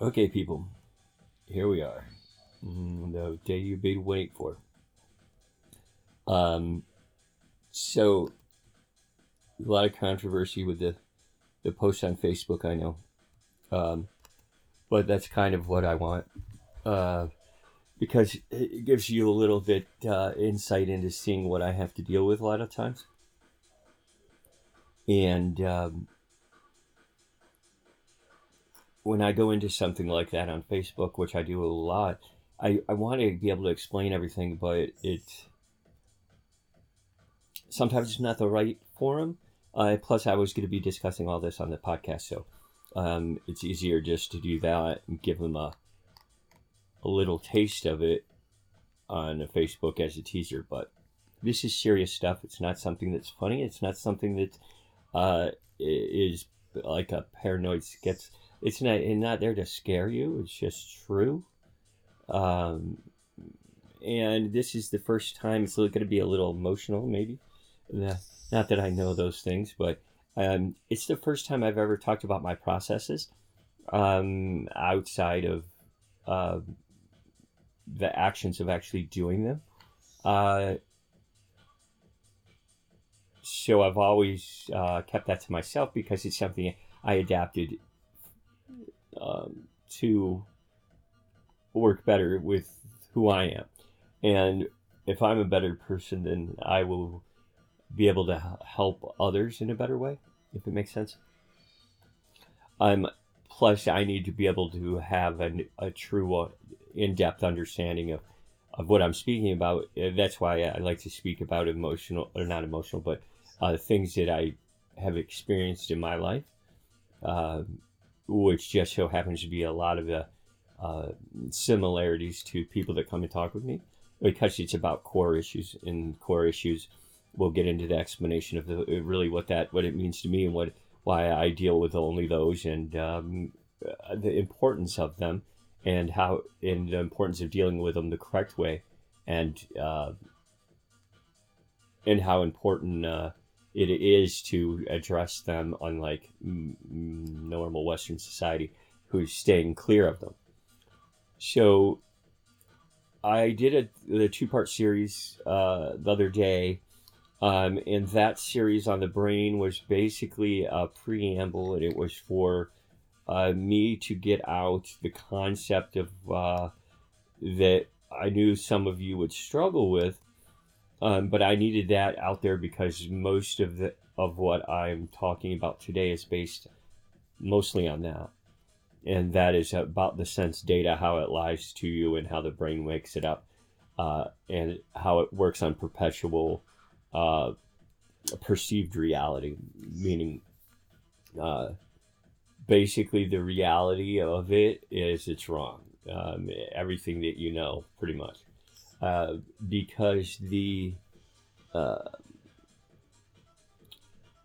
Okay, people, here we are. Mm, the day you've been waiting for. Um, so a lot of controversy with the the post on Facebook. I know, um, but that's kind of what I want uh, because it gives you a little bit uh, insight into seeing what I have to deal with a lot of times, and. Um, when I go into something like that on Facebook, which I do a lot, I, I want to be able to explain everything, but it's sometimes it's not the right forum. Uh, plus, I was going to be discussing all this on the podcast, so um, it's easier just to do that and give them a a little taste of it on Facebook as a teaser. But this is serious stuff. It's not something that's funny. It's not something that uh, is like a paranoid gets it's not it's not there to scare you. It's just true. Um, and this is the first time it's going to be a little emotional, maybe. Not that I know those things, but um, it's the first time I've ever talked about my processes um, outside of uh, the actions of actually doing them. Uh, so I've always uh, kept that to myself because it's something I adapted um, to work better with who I am. And if I'm a better person, then I will be able to help others in a better way, if it makes sense. I'm plus I need to be able to have an, a true uh, in-depth understanding of, of what I'm speaking about. Uh, that's why I like to speak about emotional or not emotional, but uh, things that I have experienced in my life. Um, which just so happens to be a lot of the uh, similarities to people that come and talk with me because it's about core issues and core issues we'll get into the explanation of the, really what that what it means to me and what why I deal with only those and um, the importance of them and how and the importance of dealing with them the correct way and uh, and how important uh, it is to address them unlike normal Western society who's staying clear of them. So I did a, a two part series uh, the other day, um, and that series on the brain was basically a preamble, and it was for uh, me to get out the concept of uh, that I knew some of you would struggle with um, but I needed that out there because most of the of what I'm talking about today is based mostly on that, and that is about the sense data, how it lies to you, and how the brain wakes it up, uh, and how it works on perpetual uh, perceived reality, meaning. Uh, basically, the reality of it is it's wrong. Um, everything that you know, pretty much. Uh, because the uh,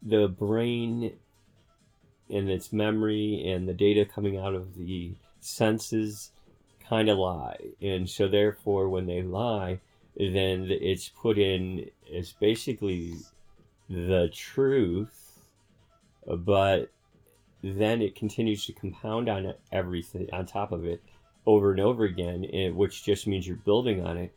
the brain and its memory and the data coming out of the senses kind of lie, and so therefore, when they lie, then it's put in as basically the truth, but then it continues to compound on everything on top of it over and over again, which just means you're building on it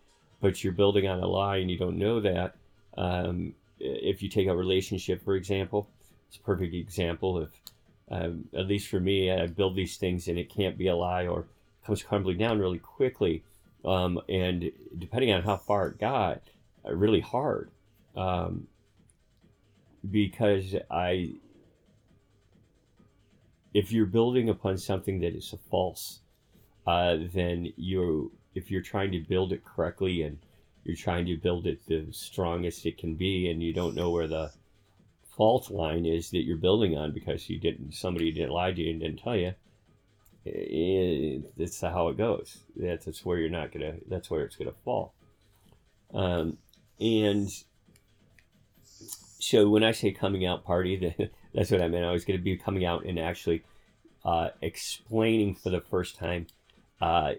but you're building on a lie and you don't know that. Um, if you take a relationship, for example, it's a perfect example of, um, at least for me, I build these things and it can't be a lie or comes crumbling down really quickly. Um, and depending on how far it got, uh, really hard. Um, because I, if you're building upon something that is false, uh, then you if you're trying to build it correctly and you're trying to build it the strongest it can be and you don't know where the fault line is that you're building on because you didn't somebody didn't lie to you and didn't tell you. That's how it goes. That's, that's where you're not gonna that's where it's gonna fall. Um, and so when i say coming out party that's what i meant. I was going to be coming out and actually uh, explaining for the first time uh,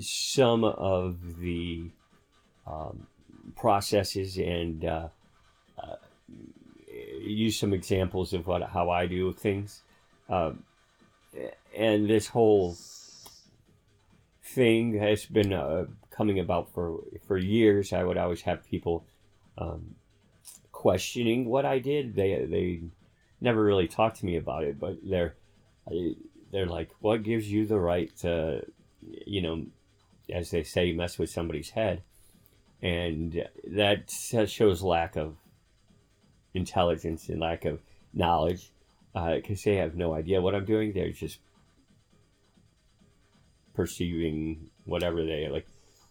some of the um, processes and uh, uh, use some examples of what how I do things. Uh, and this whole thing has been uh, coming about for for years. I would always have people um, questioning what I did. They they never really talked to me about it, but they're they're like, "What gives you the right to, you know, as they say, mess with somebody's head?" And that shows lack of intelligence and lack of knowledge because uh, they have no idea what I'm doing. They're just perceiving whatever they like.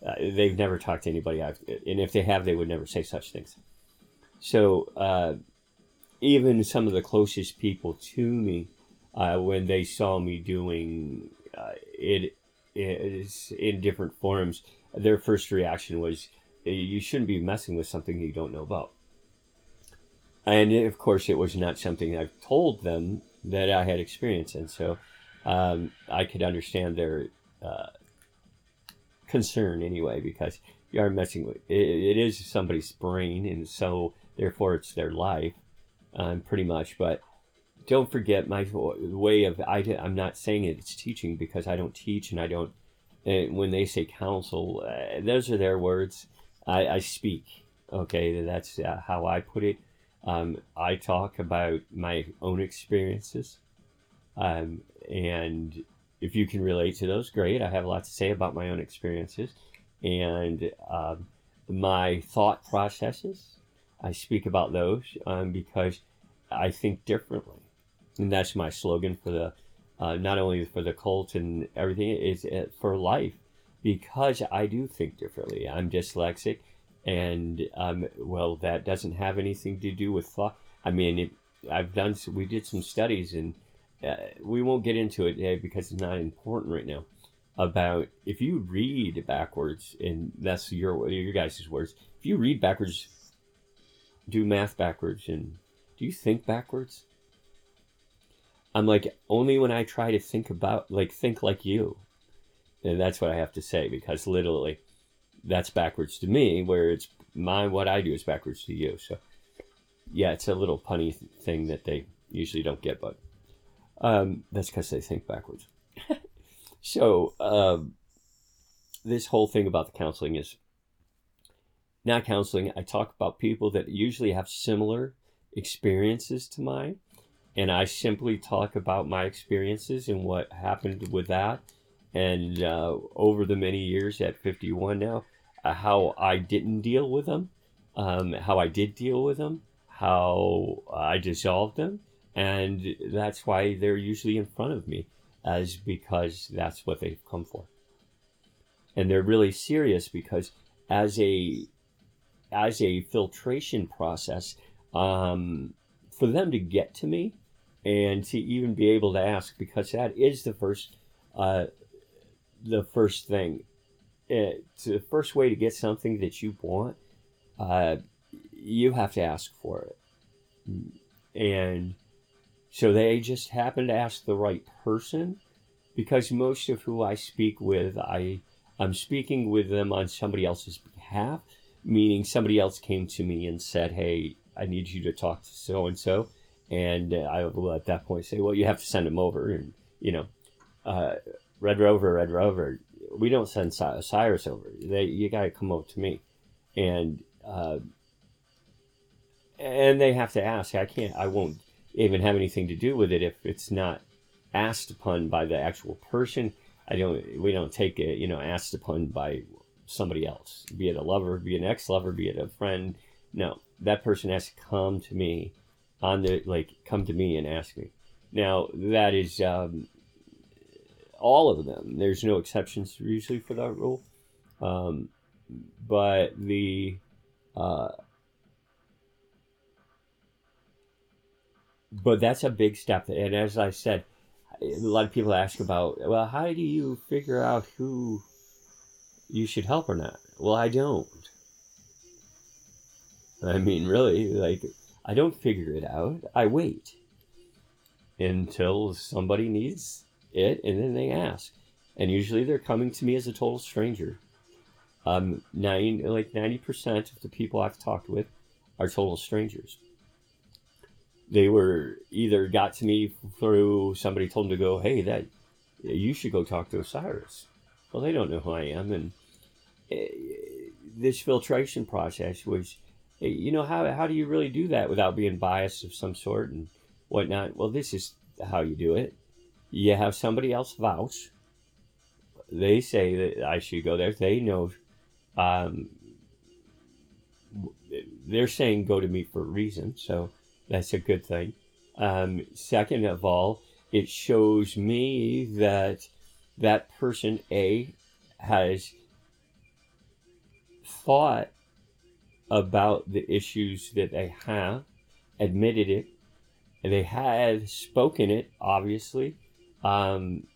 Uh, they've never talked to anybody, I've, and if they have, they would never say such things. So uh, even some of the closest people to me, uh, when they saw me doing uh, it, it in different forms, their first reaction was, "You shouldn't be messing with something you don't know about." And of course, it was not something I've told them that I had experience in, so um, I could understand their uh, concern anyway, because you are messing with it, it is somebody's brain, and so therefore it's their life, um, pretty much. But don't forget my way of I, I'm not saying it's teaching because I don't teach and I don't. And when they say counsel, uh, those are their words. I, I speak. Okay, that's uh, how I put it. Um, I talk about my own experiences. Um, and if you can relate to those, great. I have a lot to say about my own experiences and um, my thought processes. I speak about those um, because I think differently. And that's my slogan for the, uh, not only for the cult and everything, it's uh, for life because I do think differently. I'm dyslexic and um, well, that doesn't have anything to do with thought. I mean, it, I've done. We did some studies, and uh, we won't get into it uh, because it's not important right now. About if you read backwards, and that's your your guys' words. If you read backwards, do math backwards, and do you think backwards? I'm like only when I try to think about like think like you, and that's what I have to say because literally that's backwards to me, where it's my what I do is backwards to you. So yeah, it's a little punny thing that they usually don't get, but um, that's because they think backwards. so um, this whole thing about the counseling is not counseling. I talk about people that usually have similar experiences to mine, and I simply talk about my experiences and what happened with that. And uh, over the many years at 51 now, uh, how I didn't deal with them, um, how I did deal with them, how I dissolved them, and that's why they're usually in front of me, as because that's what they've come for. And they're really serious because as a as a filtration process, um, for them to get to me and to even be able to ask, because that is the first uh, the first thing it's the first way to get something that you want, uh, you have to ask for it. And so they just happen to ask the right person because most of who I speak with, I, I'm speaking with them on somebody else's behalf, meaning somebody else came to me and said, Hey, I need you to talk to so and so. And I will at that point say, Well, you have to send them over. And, you know, uh, Red Rover, Red Rover, we don't send Osiris over. They, you got to come over to me, and uh, and they have to ask. I can't. I won't even have anything to do with it if it's not asked upon by the actual person. I don't. We don't take it. You know, asked upon by somebody else, be it a lover, be it an ex-lover, be it a friend. No, that person has to come to me on the like come to me and ask me. Now that is um, all of them. There's no exceptions usually for that rule. Um, but the uh, but that's a big step. And as I said, a lot of people ask about, well, how do you figure out who you should help or not? Well, I don't. I mean, really, like, I don't figure it out. I wait until somebody needs it, and then they ask. And usually they're coming to me as a total stranger. Um, nine, like 90% of the people I've talked with are total strangers. they were either got to me through somebody told them to go, hey, that you should go talk to Osiris. Well, they don't know who I am, and uh, this filtration process was, you know, how how do you really do that without being biased of some sort and whatnot? Well, this is how you do it. You have somebody else vouch. They say that I should go there. They know. Um, they're saying go to me for a reason, so that's a good thing. Um, second of all, it shows me that that person A has thought about the issues that they have, admitted it, and they have spoken it, obviously. Um,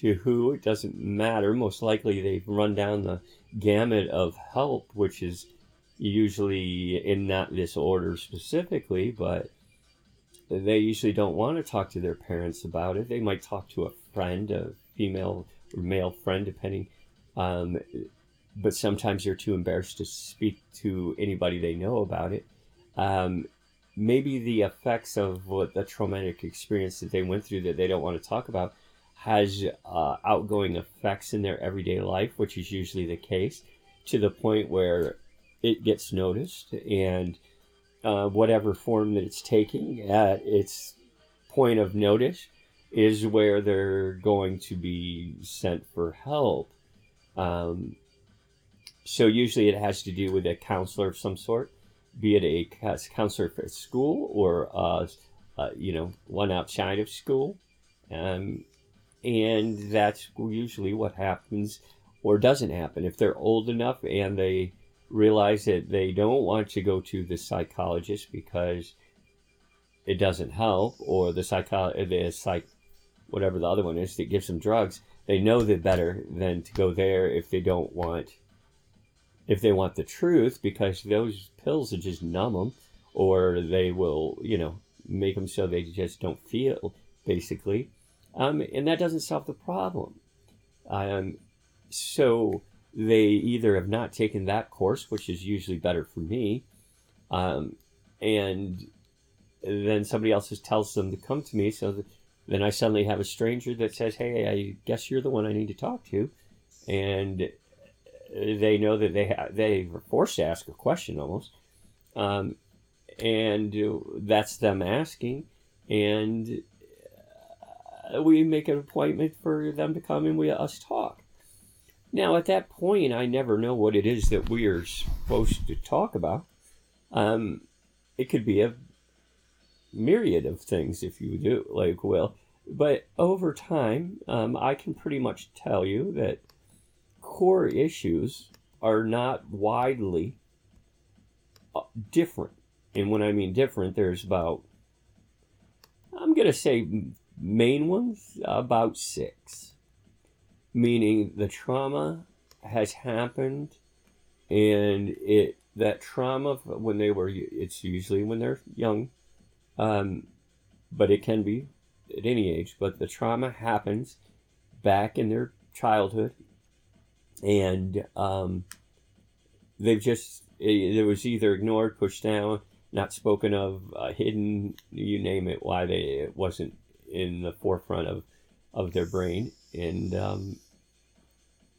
to who, it doesn't matter. Most likely, they've run down the gamut of help, which is usually in not this order specifically, but they usually don't want to talk to their parents about it. They might talk to a friend, a female or male friend, depending. Um, but sometimes they're too embarrassed to speak to anybody they know about it. Um, maybe the effects of what the traumatic experience that they went through that they don't want to talk about has uh, outgoing effects in their everyday life, which is usually the case, to the point where it gets noticed and uh, whatever form that it's taking at its point of notice is where they're going to be sent for help. Um, so usually it has to do with a counselor of some sort, be it a counselor for school or uh, uh, you know one outside of school, um, and that's usually what happens or doesn't happen if they're old enough and they realize that they don't want to go to the psychologist because it doesn't help, or the psycho the psych whatever the other one is that gives them drugs. They know that better than to go there if they don't want if they want the truth because those pills will just numb them or they will you know make them so they just don't feel basically um, and that doesn't solve the problem um, so they either have not taken that course, which is usually better for me, um, and then somebody else just tells them to come to me. So then I suddenly have a stranger that says, "Hey, I guess you're the one I need to talk to," and they know that they ha- they were forced to ask a question almost, um, and that's them asking, and we make an appointment for them to come and we us talk. Now, at that point, I never know what it is that we are supposed to talk about. Um, it could be a myriad of things if you do, like, well, but over time, um, I can pretty much tell you that core issues are not widely uh, different. And when I mean different, there's about, I'm going to say main ones, about six meaning the trauma has happened and it that trauma when they were it's usually when they're young um, but it can be at any age but the trauma happens back in their childhood and um, they've just it, it, was either ignored pushed down not spoken of uh, hidden you name it why they it wasn't in the forefront of of their brain and um,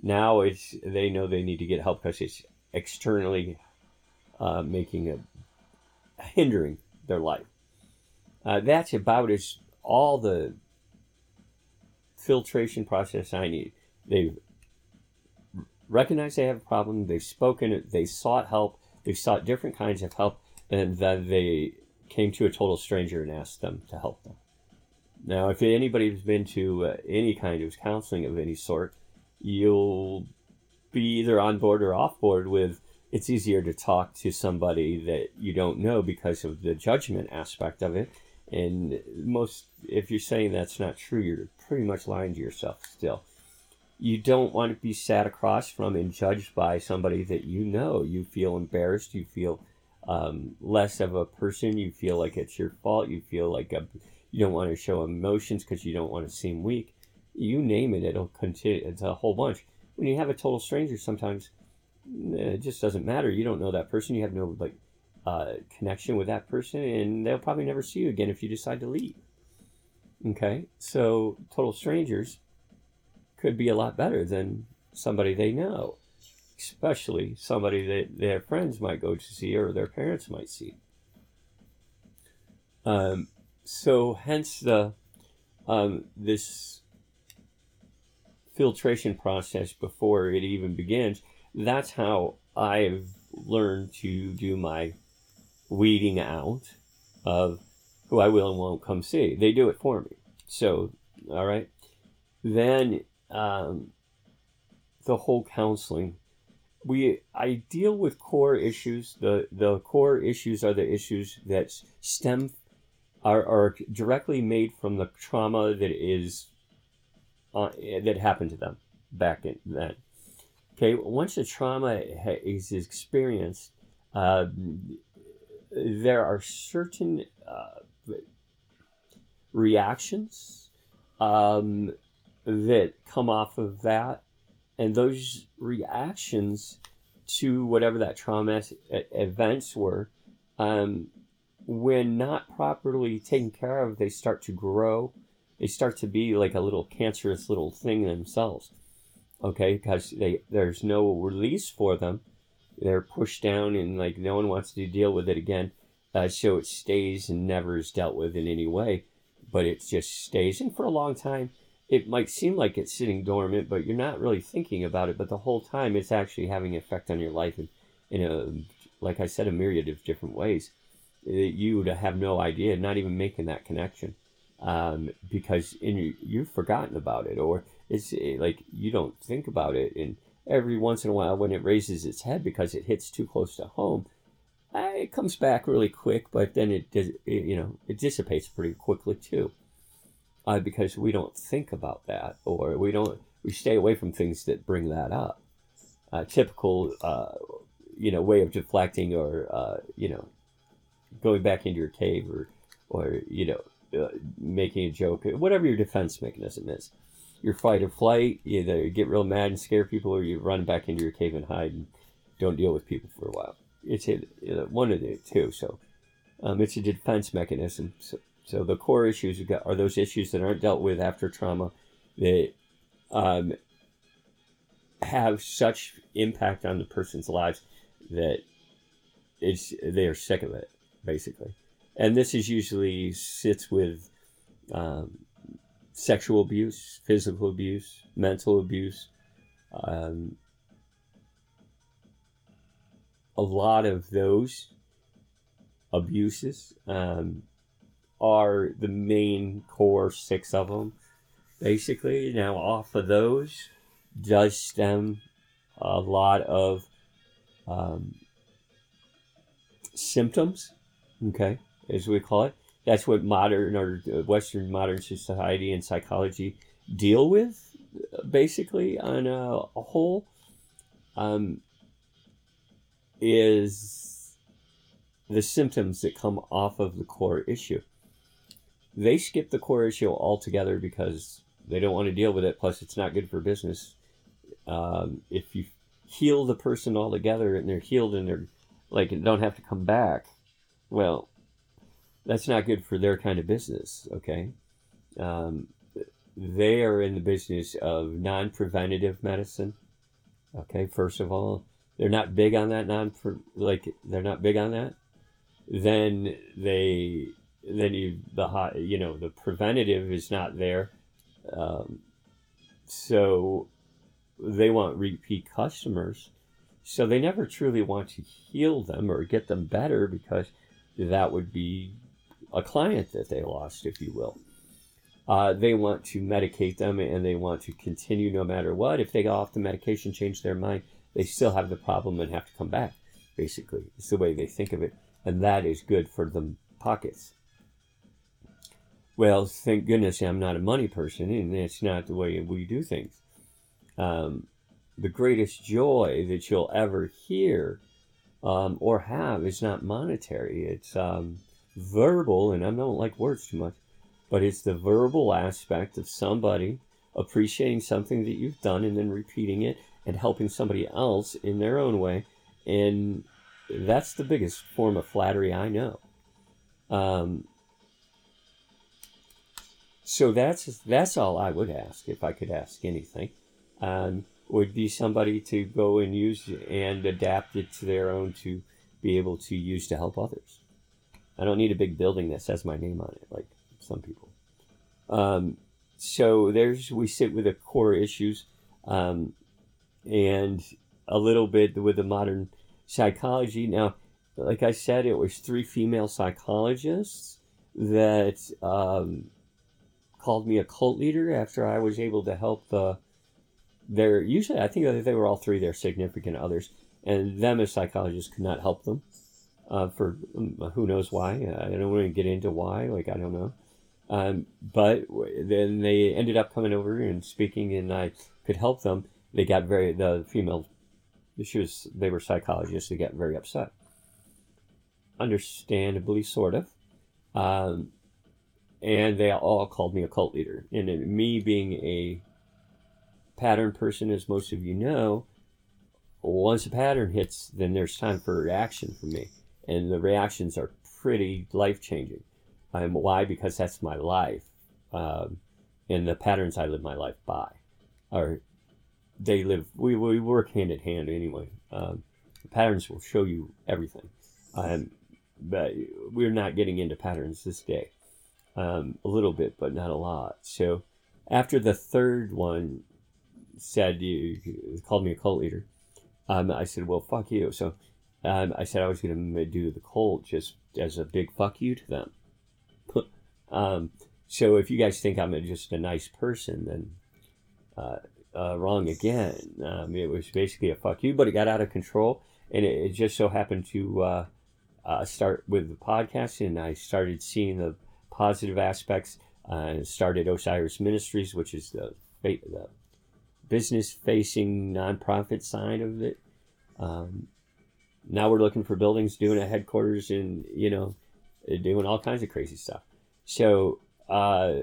now it's they know they need to get help because it's externally uh, making a hindering their life. Uh, that's about as all the filtration process I need. They've recognized they have a problem. They've spoken it. They sought help. They've sought different kinds of help, and then they came to a total stranger and asked them to help them. Now, if anybody's been to uh, any kind of counseling of any sort, you'll be either on board or off board with it's easier to talk to somebody that you don't know because of the judgment aspect of it. And most, if you're saying that's not true, you're pretty much lying to yourself still. You don't want to be sat across from and judged by somebody that you know. You feel embarrassed. You feel um, less of a person. You feel like it's your fault. You feel like a, you don't want to show emotions because you don't want to seem weak you name it, it'll continue. It's a whole bunch. When you have a total stranger, sometimes eh, it just doesn't matter. You don't know that person. You have no like. uh, connection with that person, and they'll probably never see you again if you decide to leave. Okay, so total strangers could be a lot better than somebody they know, especially somebody that their friends might go to see or their parents might see. Um, so hence the um, this filtration process before it even begins. That's how I've learned to do my weeding out of who I will and won't come see. They do it for me. So, all right. Then um, the whole counseling. We I deal with core issues. The the core issues are the issues that stem are, are directly made from the trauma that is uh, that happened to them back in then. Okay, once the trauma is experienced, uh, there are certain uh, reactions um, that come off of that, and those reactions to whatever that trauma events were um, when not properly taken care of, they start to grow. They start to be like a little cancerous little thing themselves. Okay, because they there's no release for them. They're pushed down, and like no one wants to deal with it again. Uh, so it stays and never is dealt with in any way, but it just stays. And for a long time, it might seem like it's sitting dormant, but you're not really thinking about it. But the whole time, it's actually having an effect on your life in, in a, like I said, a myriad of different ways that you would have no idea, not even making that connection, um, because in, you've forgotten about it, or it's eh, like you don't think about it. And every once in a while, when it raises its head because it hits too close to home, eh, it comes back really quick, but then it, it you know it dissipates pretty quickly too, uh, because we don't think about that, or we don't we stay away from things that bring that up. Uh, typical, uh, you know, way of deflecting or uh, you know going back into your cave or, or you know, uh, making a joke, whatever your defense mechanism is. Your fight or flight, you either get real mad and scare people, or you run back into your cave and hide and don't deal with people for a while. It's a, one of the two. So um, it's a defense mechanism. So, so the core issues are those issues that aren't dealt with after trauma that um, have such impact on the person's lives that it's they are sick of it basically. And this is usually sits with um, sexual abuse, physical abuse, mental abuse. Um, a lot of those abuses um, are the main core six of them, basically. Now, off of those does stem a lot of um, symptoms okay, as we call it. That's what modern or Western modern society and psychology deal with, basically, on a, a whole. Um, is the symptoms that come off of the core issue. They skip the core issue altogether because they don't want to deal with it. Plus, it's not good for business. Um, if you heal the person altogether and they're healed and they're like don't have to come back, well, that's not good for their kind of business, okay? Um, they are in the business of non preventative medicine, okay? First of all, they're not big on that non like they're not big on that then they then you the hot you know the preventative is not there um, so they want repeat customers so they never truly want to heal them or get them better because that would be a client that they lost, if you will. Uh, they want to medicate them and they want to continue no matter what. If they go off the medication, change their mind, they still have the problem and have to come back, basically. It's the way they think of it. And that is good for the pockets. Well, thank goodness I'm not a money person and it's not the way we do things. Um, the greatest joy that you'll ever hear um, or have is not monetary. It's um, verbal, and I don't like words too much, but it's the verbal aspect of somebody appreciating something that you've done and then repeating it and helping somebody else in their own way. And that's the biggest form of flattery I know. Um, so that's that's all I would ask if I could ask anything. Um, would be somebody to go and use and adapt it to their own to be able to use to help others. I don't need a big building that says my name on it, like some people. Um, so there's we sit with the core issues, um, and a little bit with the modern psychology. Now, like I said, it was three female psychologists that um, called me a cult leader after I was able to help the their usually I think they were all three their significant others, and them as psychologists could not help them uh, for um, who knows why. I don't want to get into why. Like I don't know. Um, but then they ended up coming over and speaking, and I could help them. They got very the female. She was they were psychologists. They got very upset. Understandably, sort of. Um, and they all called me a cult leader. And me being a pattern person, as most of you know, once a pattern hits, then there's time for reaction from me. And the reactions are pretty life changing. Um, why? Because that's my life. Um, and the patterns I live my life by are, they live, we, we work hand in hand anyway. Um, the patterns will show you everything. Um, but we're not getting into patterns this day. Um, a little bit, but not a lot. So after the third one, said you, called me a cult leader. Um, I said, well, fuck you. So um, I said I was going to do the cult just as a big fuck you to them. um, so if you guys think I'm just a nice person, then uh, uh, wrong again. Um, it was basically a fuck you, but it got out of control, and it, it just so happened to uh, uh start with the podcast, and I started seeing the positive aspects. Uh, started Osiris Ministries, which is the, the business facing nonprofit side of it. Um, now we're looking for buildings, doing a headquarters, and you know, doing all kinds of crazy stuff. So, uh,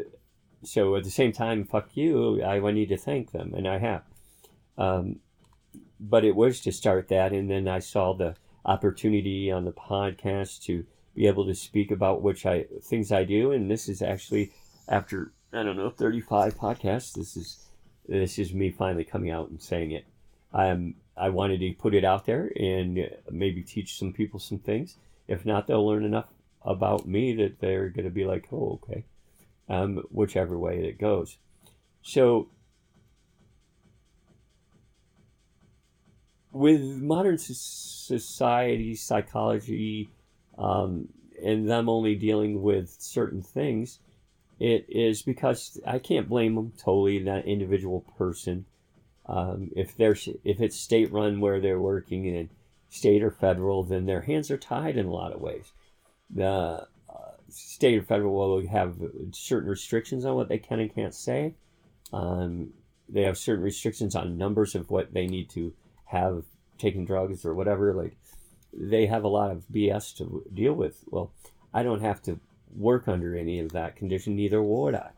so at the same time, fuck you. I, I need to thank them, and I have. Um, but it was to start that, and then I saw the opportunity on the podcast to be able to speak about which I things I do, and this is actually after I don't know 35 podcasts. This is this is me finally coming out and saying it. Um, I wanted to put it out there and maybe teach some people some things. If not, they'll learn enough about me that they're going to be like, oh, okay, um, whichever way it goes. So, with modern society, psychology, um, and them only dealing with certain things, it is because I can't blame them totally that individual person. Um, if there's if it's state run where they're working in state or federal, then their hands are tied in a lot of ways. The uh, state or federal will have certain restrictions on what they can and can't say. Um, they have certain restrictions on numbers of what they need to have taken drugs or whatever. Like they have a lot of BS to deal with. Well, I don't have to work under any of that condition, neither would I.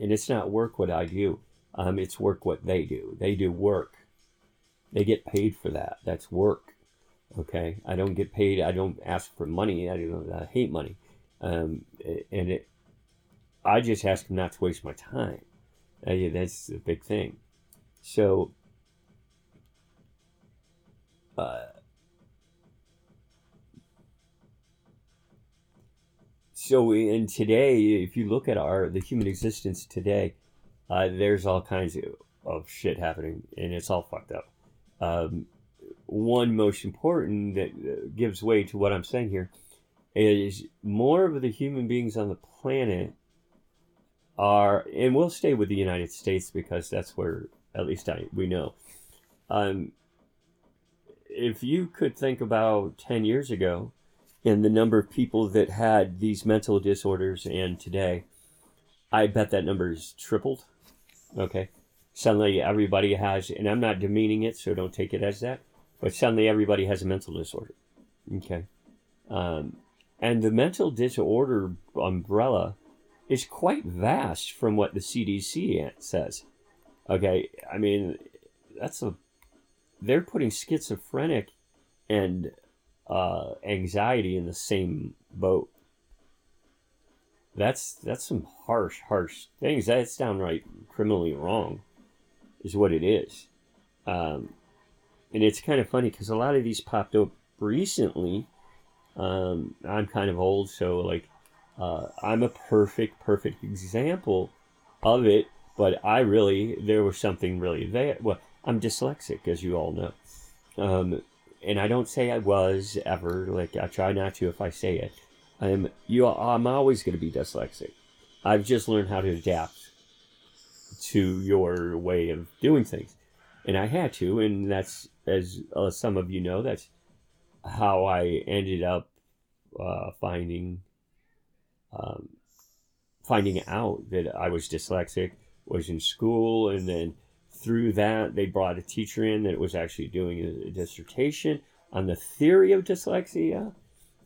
And it's not work what I do, um, it's work what they do. They do work. They get paid for that. That's work. Okay, I don't get paid. I don't ask for money. I don't. I hate money, um, and it. I just ask them not to waste my time. Uh, that's the big thing. So. So in today, if you look at our the human existence today, uh, there's all kinds of, of shit happening, and it's all fucked up. Um, one most important that uh, gives way to what I'm saying here is more of the human beings on the planet are, and we'll stay with the United States because that's where at least I we know. Um, if you could think about ten years ago, in the number of people that had these mental disorders and today, I bet that number is tripled. Okay. Suddenly everybody has, and I'm not demeaning it, so don't take it as that, but suddenly everybody has a mental disorder. Okay. Um, and the mental disorder umbrella is quite vast from what the CDC says. Okay. I mean, that's a, they're putting schizophrenic and uh, anxiety in the same boat. That's that's some harsh, harsh things. That's downright criminally wrong, is what it is. Um, and it's kind of funny because a lot of these popped up recently. Um, I'm kind of old, so like uh, I'm a perfect, perfect example of it. But I really, there was something really there. Well, I'm dyslexic, as you all know. Um, and I don't say I was ever. Like I try not to if I say it. I'm you. I'm always going to be dyslexic. I've just learned how to adapt to your way of doing things, and I had to. And that's as uh, some of you know. That's how I ended up uh, finding um, finding out that I was dyslexic. Was in school, and then through that, they brought a teacher in that was actually doing a, dissertation on the theory of dyslexia.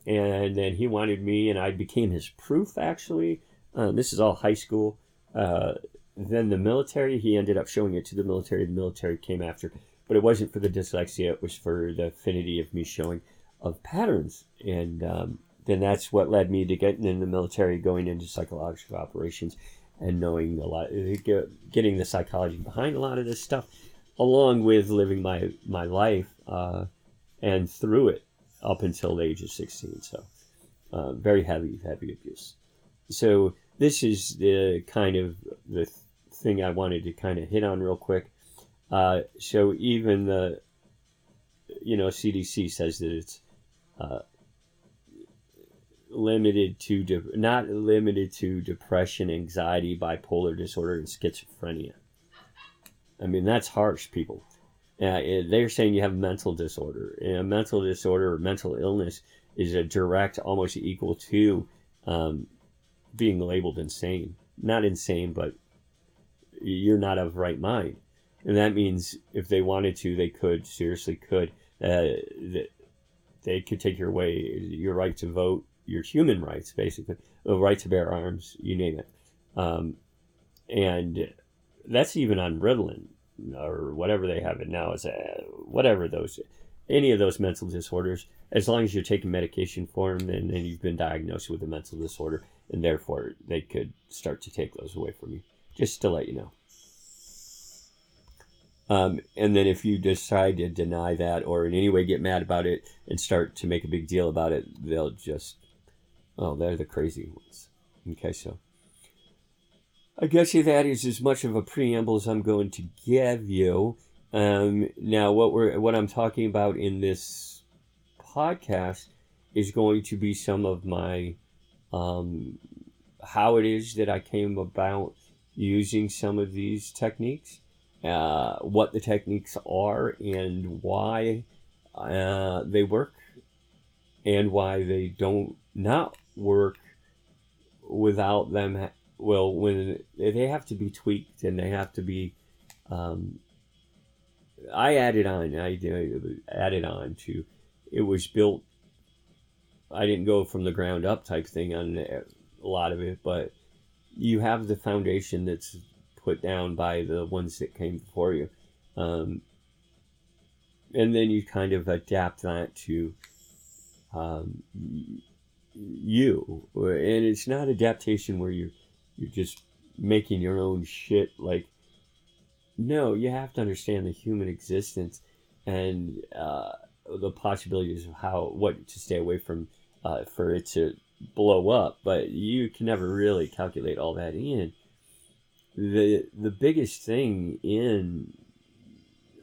And then he wanted me, and I became his proof, actually. Um, this is all high school. Uh, then the military, he ended up showing it to the military. The military came after, but it wasn't for the dyslexia, it was for the affinity of me showing of patterns. And um, then that's what led me to getting in the military, going into psychological operations and knowing a lot, getting the psychology behind a lot of this stuff, along with living my my life uh, and through it up until the age of sixteen. So, uh, very heavy, heavy abuse. So this is the kind of the thing I wanted to kind of hit on real quick. Uh, so even the, you know, CDC says that it's uh, limited to de- not limited to depression, anxiety, bipolar disorder, and schizophrenia. I mean, that's harsh, people. Uh, they're saying you have mental disorder. And a mental disorder or mental illness is a direct, almost equal to um, being labeled insane. Not insane, but you're not of right mind. And that means if they wanted to, they could, seriously could. Uh, they could take your way, your right to vote, your human rights, basically, the right to bear arms, you name it. Um, and that's even on Ritalin or whatever they have it now is a, whatever those any of those mental disorders. As long as you're taking medication for them and then you've been diagnosed with a mental disorder and therefore they could start to take those away from you. Just to let you know. Um, and then if you decide to deny that or in any way get mad about it and start to make a big deal about it they'll just Oh, they're the crazy ones. Okay, so I guess that is as much of a preamble as I'm going to give you. Um, now, what we're what I'm talking about in this podcast is going to be some of my um, how it is that I came about using some of these techniques, uh, what the techniques are, and why uh, they work, and why they don't not work without them. Well, when they have to be tweaked and they have to be, um, I added on. I added on to. It was built. I didn't go from the ground up type thing on a lot of it, but you have the foundation that's put down by the ones that came before you. Um, and then you kind of adapt that to um, you, and it's not adaptation where you're you're just making your own shit. Like, no, you have to understand the human existence and uh, the possibilities of how what to stay away from uh, for it to blow up. But you can never really calculate all that in. the The biggest thing in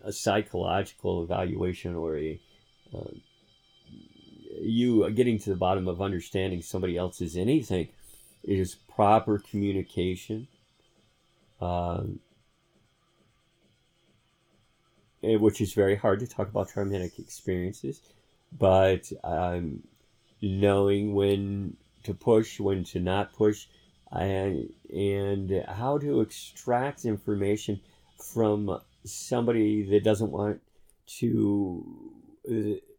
a psychological evaluation or a uh, you getting to the bottom of understanding somebody else's anything is proper communication. Um, which is very hard to talk about traumatic experiences, but um, knowing when to push, when to not push, and and how to extract information from somebody that doesn't want to uh,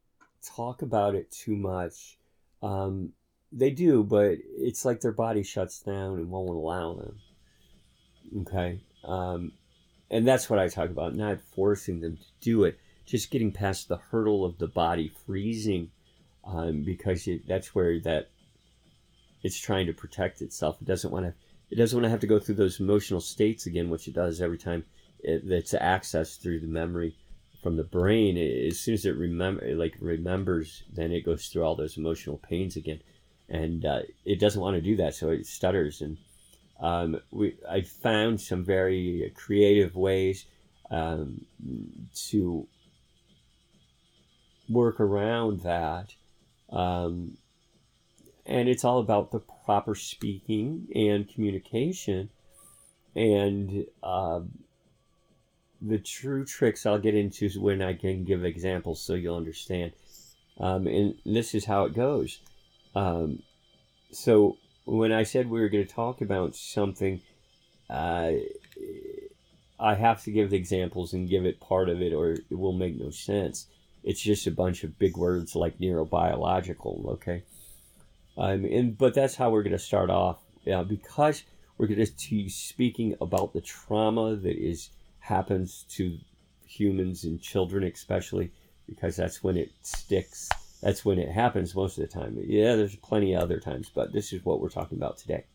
talk about it too much. Um, they do, but it's like their body shuts down and won't allow them. Okay. Um, and that's what I talk about, not forcing them to do it, just getting past the hurdle of the body freezing um, because it, that's where that it's trying to protect itself. It doesn't want to. It doesn't want to have to go through those emotional states again, which it does every time it, it's accessed through the memory from the brain. As soon as it remember, like remembers, then it goes through all those emotional pains again, and uh, it doesn't want to do that, so it stutters. And um, we, I found some very creative ways um, to work around that. Um, and it's all about the proper speaking and communication and uh, the true tricks I'll get into when I can give examples so you'll understand. Um, and this is how it goes. Um, so when I said we were going to talk about something, uh, I have to give the examples and give it part of it, or it will make no sense. It's just a bunch of big words like neurobiological. Okay. Um, and but that's how we're going to start off uh, because we're going to be speaking about the trauma that is happens to humans and children especially because that's when it sticks that's when it happens most of the time. Yeah there's plenty of other times but this is what we're talking about today.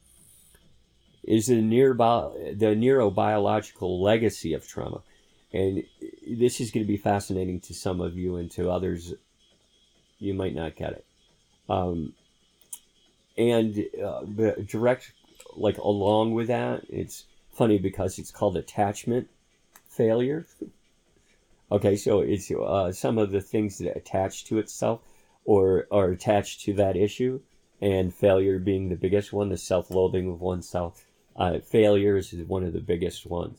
Is the nearby the neurobiological legacy of trauma. And this is going to be fascinating to some of you and to others. You might not get it. Um, and uh, direct like along with that it's funny because it's called attachment failure okay so it's uh, some of the things that attach to itself or are attached to that issue and failure being the biggest one the self-loathing of oneself uh, failures is one of the biggest ones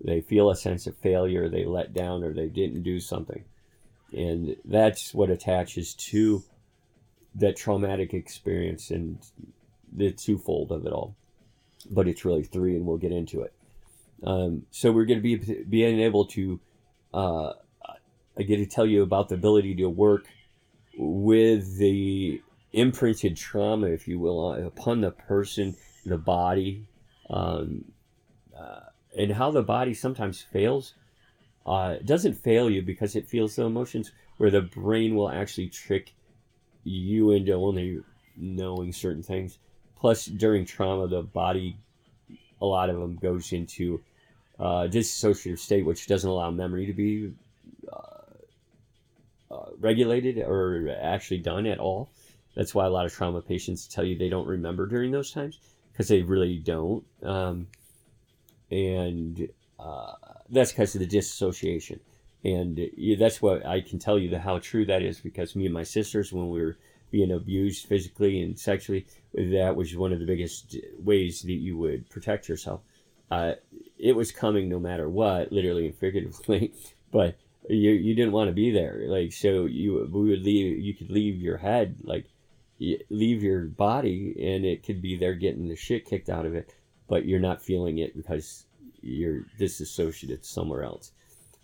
they feel a sense of failure they let down or they didn't do something and that's what attaches to that traumatic experience and the twofold of it all. But it's really three, and we'll get into it. Um, so we're going to be being able to. Uh, I get to tell you about the ability to work with the imprinted trauma, if you will, upon the person, the body, um, uh, and how the body sometimes fails. Uh, it doesn't fail you because it feels the emotions, where the brain will actually trick you into only knowing certain things. Plus, during trauma, the body, a lot of them goes into uh, dissociative state, which doesn't allow memory to be uh, uh, regulated or actually done at all. That's why a lot of trauma patients tell you they don't remember during those times because they really don't. Um, and uh, that's because of the dissociation and that's what I can tell you the how true that is because me and my sisters when we were being abused physically and sexually that was one of the biggest ways that you would protect yourself uh, it was coming no matter what literally and figuratively but you, you didn't want to be there like so you we would leave you could leave your head like leave your body and it could be there getting the shit kicked out of it but you're not feeling it because you're disassociated somewhere else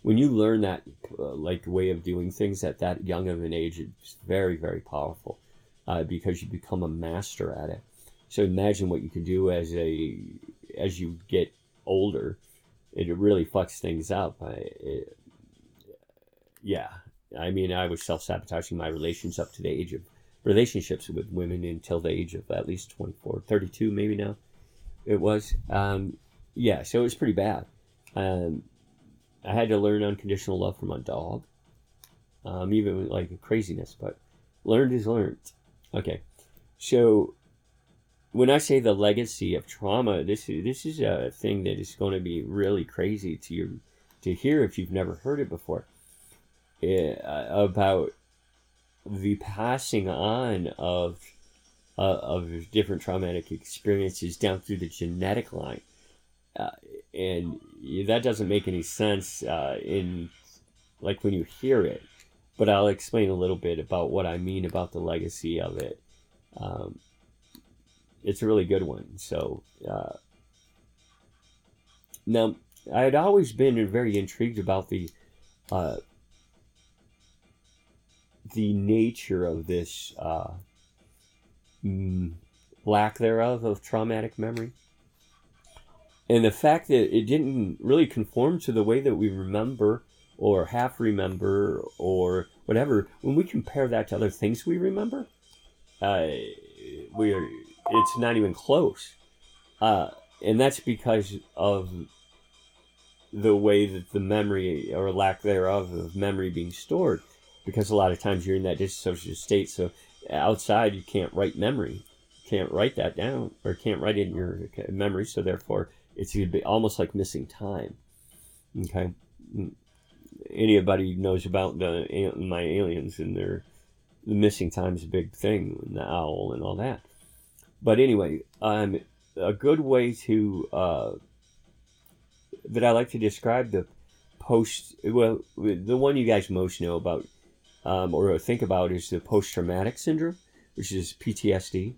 when you learn that uh, like way of doing things at that young of an age, it's very very powerful uh, because you become a master at it. So imagine what you can do as a as you get older. It really fucks things up. I, it, yeah, I mean, I was self sabotaging my relations up to the age of relationships with women until the age of at least 24, 32 maybe now. It was. Um, yeah, so it was pretty bad. Um, I had to learn unconditional love from my dog. Um, even like craziness, but learned is learned. Okay, so when I say the legacy of trauma, this is this is a thing that is going to be really crazy to you to hear if you've never heard it before. It, uh, about the passing on of uh, of different traumatic experiences down through the genetic line. Uh, and that doesn't make any sense uh, in like when you hear it. But I'll explain a little bit about what I mean about the legacy of it. Um, it's a really good one. So uh, now I had always been very intrigued about the uh, the nature of this uh, mm, lack thereof of traumatic memory and the fact that it didn't really conform to the way that we remember or half remember or whatever. When we compare that to other things we remember, uh, we are, it's not even close. Uh, and that's because of the way that the memory or lack thereof of memory being stored. Because a lot of times you're in that dissociative state so outside you can't write memory. Can't write that down or can't write it in your memory so therefore it's almost like missing time. Okay? Anybody knows about the my aliens and their the missing time is a big thing and the owl and all that but anyway um, a good way to uh, that I like to describe the post. Well, the one you guys most know about um, or think about is the post traumatic syndrome, which is PTSD.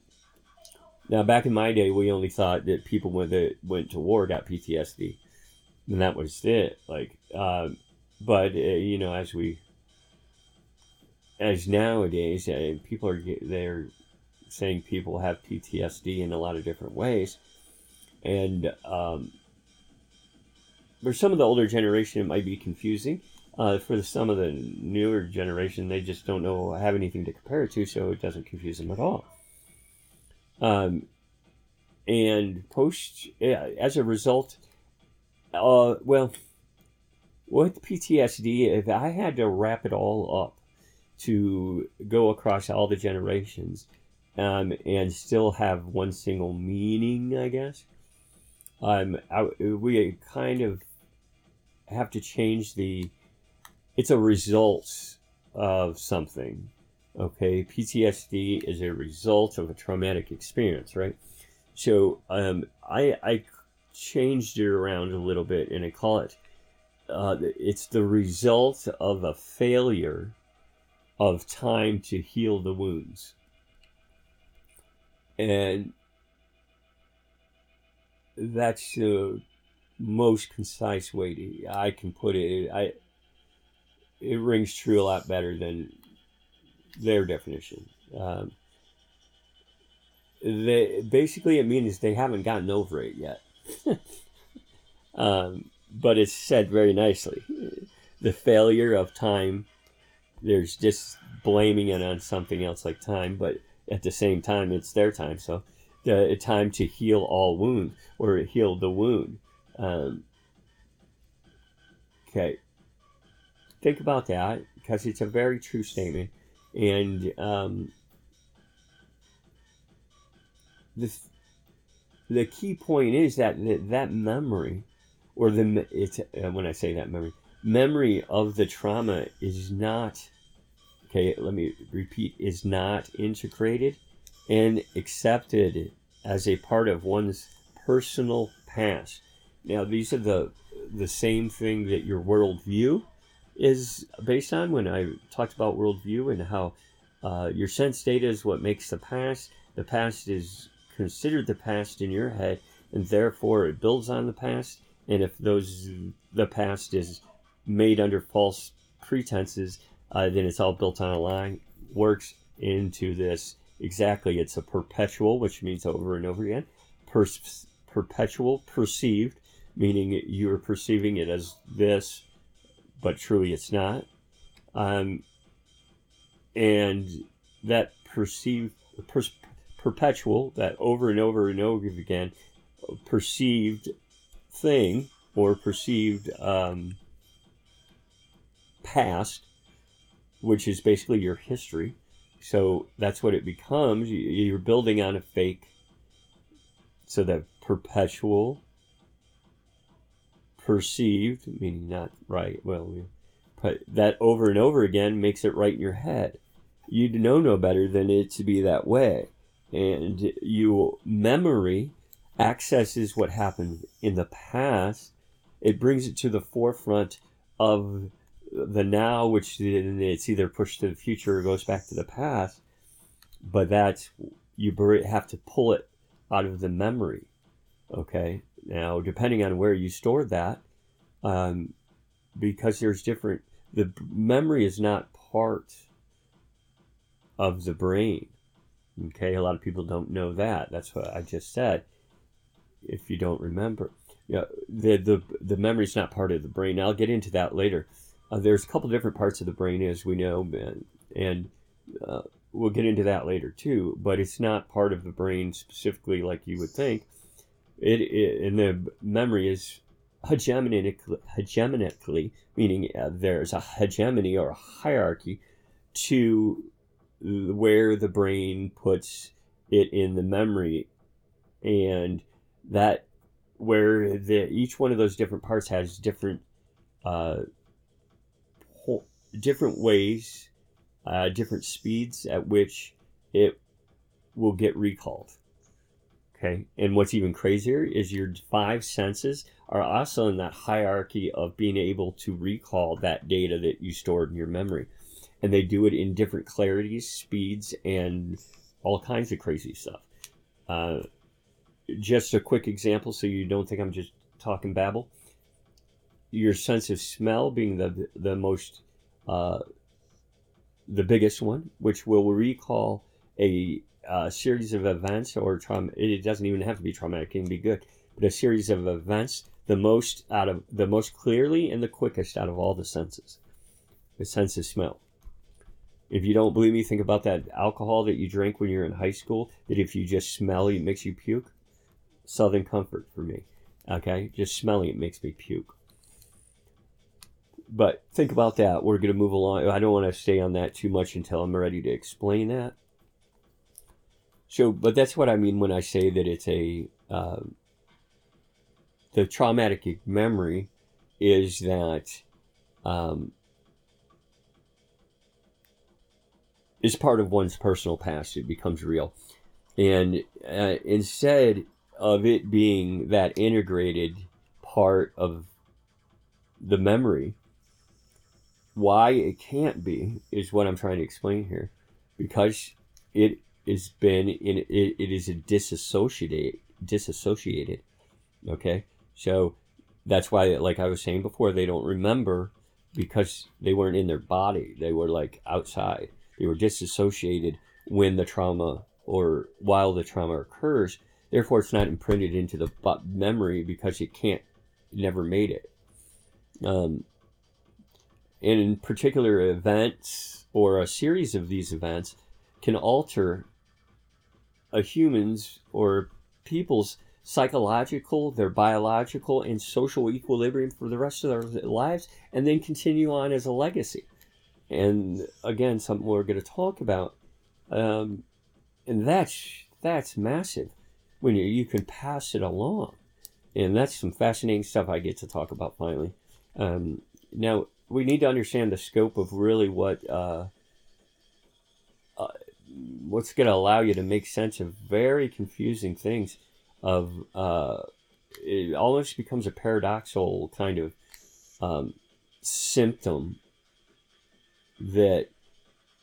Now, back in my day, we only thought that people when they went to war got PTSD, and that was it. Like, um, but uh, you know, as we as nowadays, uh, people are they're saying people have PTSD in a lot of different ways, and um, for some of the older generation, it might be confusing. Uh, for some of the newer generation, they just don't know have anything to compare it to, so it doesn't confuse them at all. Um, and post yeah, as a result, uh, well, with PTSD, if I had to wrap it all up to go across all the generations, um, and still have one single meaning, I guess. Um, I, we kind of have to change the. It's a result of something. Okay, PTSD is a result of a traumatic experience, right? So um, I I changed it around a little bit, and I call it. Uh, it's the result of a failure of time to heal the wounds. And that's the most concise way to I can put it. I it rings true a lot better than their definition. Um, they basically it means they haven't gotten over it yet. um, but it's said very nicely. The failure of time. There's just blaming it on something else like time, but at the same time, it's their time. So the time to heal all wounds or heal the wound. Um, okay. Think about that because it's a very true statement. And um, the, the key point is that that, that memory, or the it's uh, when I say that memory, memory of the trauma is not okay, let me repeat, is not integrated and accepted as a part of one's personal past. Now, these are the the same thing that your worldview is based on. When I talked about worldview and how uh, your sense data is what makes the past, the past is considered the past in your head, and therefore it builds on the past. And if those the past is made under false pretenses, uh, then it's all built on a line, works into this exactly. It's a perpetual, which means over and over again. Per- perpetual, perceived, meaning you're perceiving it as this, but truly it's not. Um, and that perceived, per- perpetual, that over and over and over again, perceived thing or perceived um, past which is basically your history. So that's what it becomes. You're building on a fake. So that perpetual, perceived, meaning not right, well, but that over and over again makes it right in your head. You know no better than it to be that way. And you memory accesses what happened in the past. It brings it to the forefront of the now, which it's either pushed to the future or goes back to the past, but that you have to pull it out of the memory. Okay, now depending on where you store that, um, because there's different. The memory is not part of the brain. Okay, a lot of people don't know that. That's what I just said. If you don't remember, yeah, the the the memory is not part of the brain. I'll get into that later uh, there's a couple different parts of the brain, as we know, and, and uh, we'll get into that later too. But it's not part of the brain specifically like you would think. It, it and the memory is hegemonically, hegemonically meaning uh, there's a hegemony or a hierarchy to where the brain puts it in the memory, and that where the each one of those different parts has different uh, different ways, uh, different speeds at which it will get recalled. Okay, and what's even crazier is your five senses are also in that hierarchy of being able to recall that data that you stored in your memory. And they do it in different clarities, speeds, and all kinds of crazy stuff. Uh, just a quick example so you don't think I'm just talking babble. Your sense of smell being the, the most, uh, the biggest one, which will recall a a series of events or trauma. It doesn't even have to be traumatic; it can be good. But a series of events, the most out of the most clearly and the quickest out of all the senses, the sense of smell. If you don't believe me, think about that alcohol that you drank when you're in high school. That if you just smell it, makes you puke. Southern Comfort for me. Okay, just smelling it makes me puke. But think about that. We're going to move along. I don't want to stay on that too much until I'm ready to explain that. So, but that's what I mean when I say that it's a uh, the traumatic memory is that um, is part of one's personal past. It becomes real, and uh, instead of it being that integrated part of the memory, why it can't be is what I'm trying to explain here, because it has been in it, it is a disassociate disassociated okay? So that's why like i was saying before they don't remember because they weren't in their body. They were like outside. They were disassociated when the trauma or while the trauma occurs. Therefore it's not imprinted into the memory because it can't never made it. Um, and in particular events or a series of these events can alter a human's or people's psychological, their biological, and social equilibrium for the rest of their lives, and then continue on as a legacy. And again, something we're going to talk about, um, and that's that's massive when you you can pass it along, and that's some fascinating stuff I get to talk about finally. Um, now we need to understand the scope of really what uh, uh, what's going to allow you to make sense of very confusing things of uh, it almost becomes a paradoxical kind of um, symptom that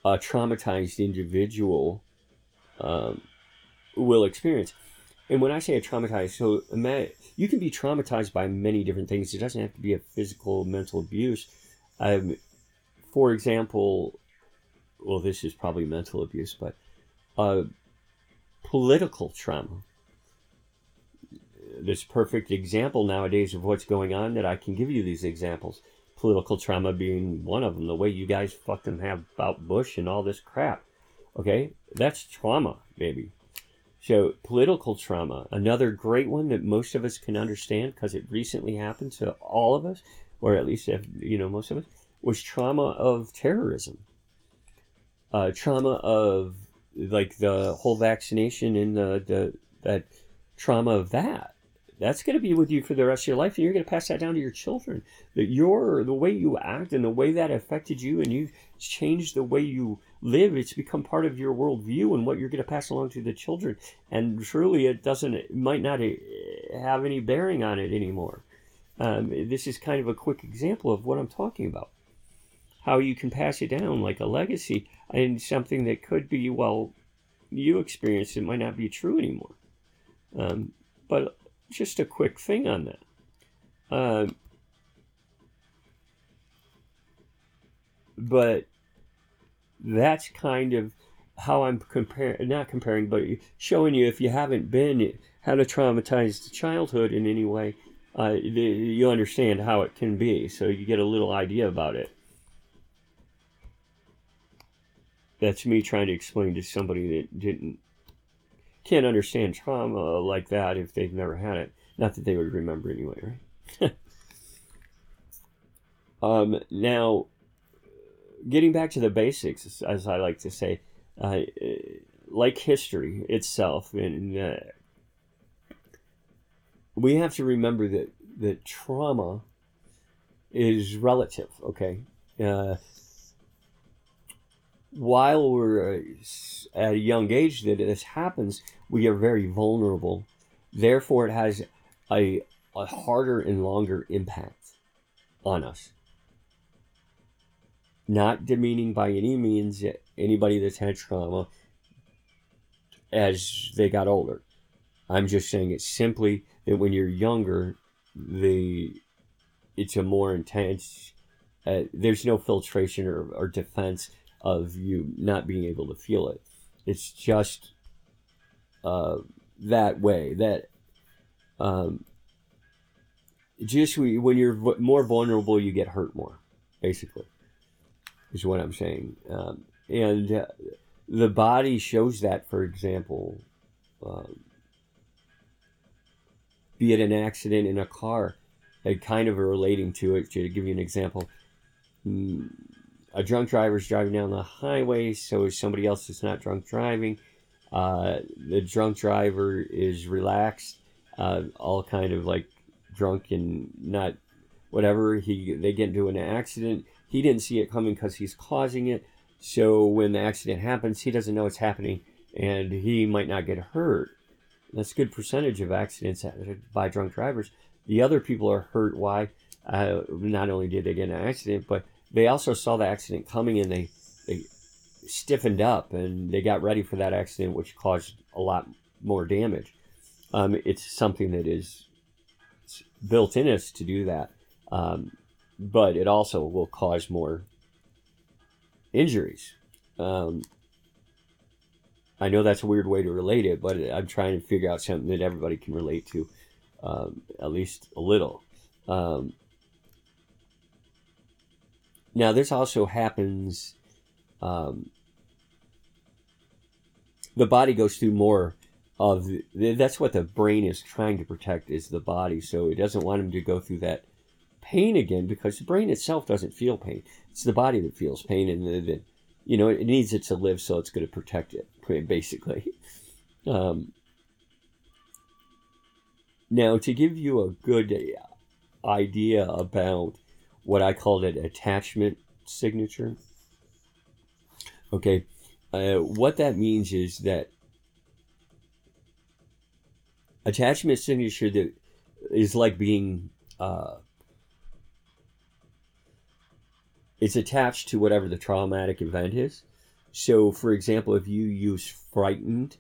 a traumatized individual um, will experience. And when I say a traumatized, so you can be traumatized by many different things. It doesn't have to be a physical, mental abuse. Um, for example, well, this is probably mental abuse, but uh, political trauma. This perfect example nowadays of what's going on that I can give you these examples. Political trauma being one of them. The way you guys fucking have about Bush and all this crap. Okay, that's trauma, baby. So, political trauma, another great one that most of us can understand because it recently happened to all of us, or at least, you know, most of us, was trauma of terrorism. Uh, trauma of like the whole vaccination and the, the that trauma of that. That's going to be with you for the rest of your life and you're going to pass that down to your children. That your the way you act and the way that affected you and you've changed the way you live it's become part of your worldview and what you're going to pass along to the children. And truly it doesn't it might not eh, have any bearing on it anymore um, this is kind of a quick example of what i'm talking about. How you can pass it down like a legacy and something that could be well you experienced it might not be true anymore. Um, but just a quick thing on that. Uh, but that's kind of how I'm comparing, not comparing, but showing you if you haven't been had a traumatized childhood in any way, uh, you understand how it can be, so you get a little idea about it. That's me trying to explain to somebody that didn't can't understand trauma like that if they've never had it. Not that they would remember anyway, right? um, now, getting back to the basics, as I like to say, uh, like history itself and uh, we have to remember that that trauma is relative. Okay, uh, while we're uh, at a young age that this happens, we are very vulnerable. Therefore, it has a, a harder and longer impact on us. Not demeaning by any means anybody that's had trauma as they got older. I'm just saying it simply when you're younger, the it's a more intense. Uh, there's no filtration or, or defense of you not being able to feel it. It's just uh, that way. That um, just when you're more vulnerable, you get hurt more. Basically, is what I'm saying. Um, and uh, the body shows that. For example, um, be it an accident in a car, and kind of relating to it. To give you an example. Mm, a drunk driver is driving down the highway, so is somebody else that's not drunk driving. Uh, the drunk driver is relaxed, uh, all kind of like drunk and not whatever. He they get into an accident. He didn't see it coming because he's causing it. So when the accident happens, he doesn't know it's happening, and he might not get hurt. That's a good percentage of accidents by drunk drivers. The other people are hurt. Why? Uh, not only did they get an accident, but they also saw the accident coming and they they stiffened up and they got ready for that accident, which caused a lot more damage. Um, it's something that is built in us to do that, um, but it also will cause more injuries. Um, I know that's a weird way to relate it, but I'm trying to figure out something that everybody can relate to, um, at least a little. Um, now, this also happens. Um, the body goes through more of the, that's what the brain is trying to protect is the body, so it doesn't want him to go through that pain again because the brain itself doesn't feel pain. It's the body that feels pain, and the, the you know it needs it to live, so it's going to protect it basically. Um, now, to give you a good idea about what I called an attachment signature. Okay, uh, what that means is that attachment signature that is like being uh, it's attached to whatever the traumatic event is. So, for example, if you use frightened,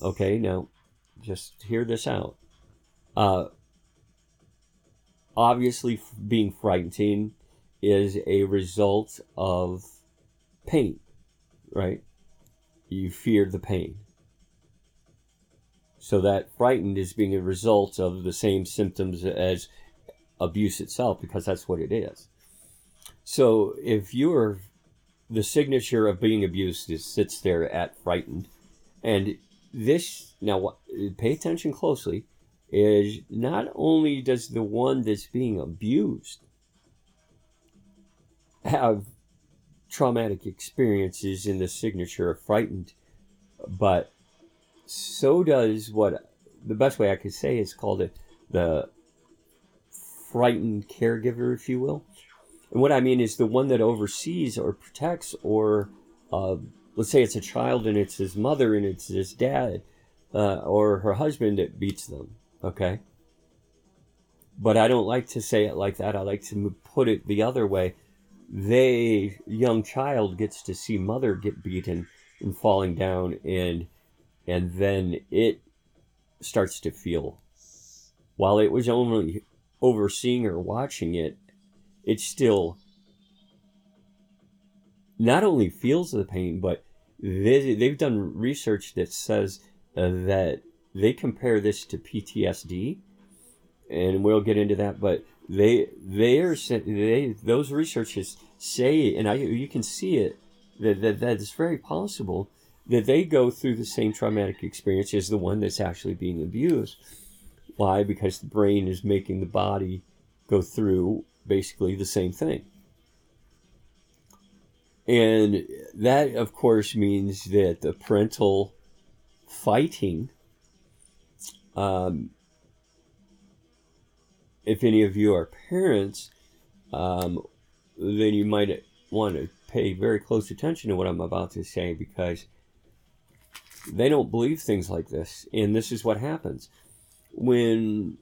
okay, now just hear this out. Uh, obviously being frightened is a result of pain, right? You fear the pain. So that frightened is being a result of the same symptoms as abuse itself because that's what it is. So if you're the signature of being abused is sits there at frightened and this now pay attention closely is not only does the one that's being abused have traumatic experiences in the signature of frightened, but so does what the best way I could say is called it the frightened caregiver, if you will. And what I mean is the one that oversees or protects, or uh, let's say it's a child and it's his mother and it's his dad uh, or her husband that beats them Okay. But I don't like to say it like that. I like to put it the other way. They, young child, gets to see mother get beaten and falling down, and and then it starts to feel. While it was only overseeing or watching it, it still not only feels the pain, but they, they've done research that says uh, that they compare this to PTSD, and we'll get into that. But they they are they those researchers say, and I you can see it that, that that it's very possible that they go through the same traumatic experience as the one that's actually being abused. Why? Because the brain is making the body go through basically the same thing. And that, of course, means that the parental fighting, um, if any of you are parents, um, then you might want to pay very close attention to what I'm about to say because they don't believe things like this. And this is what happens. When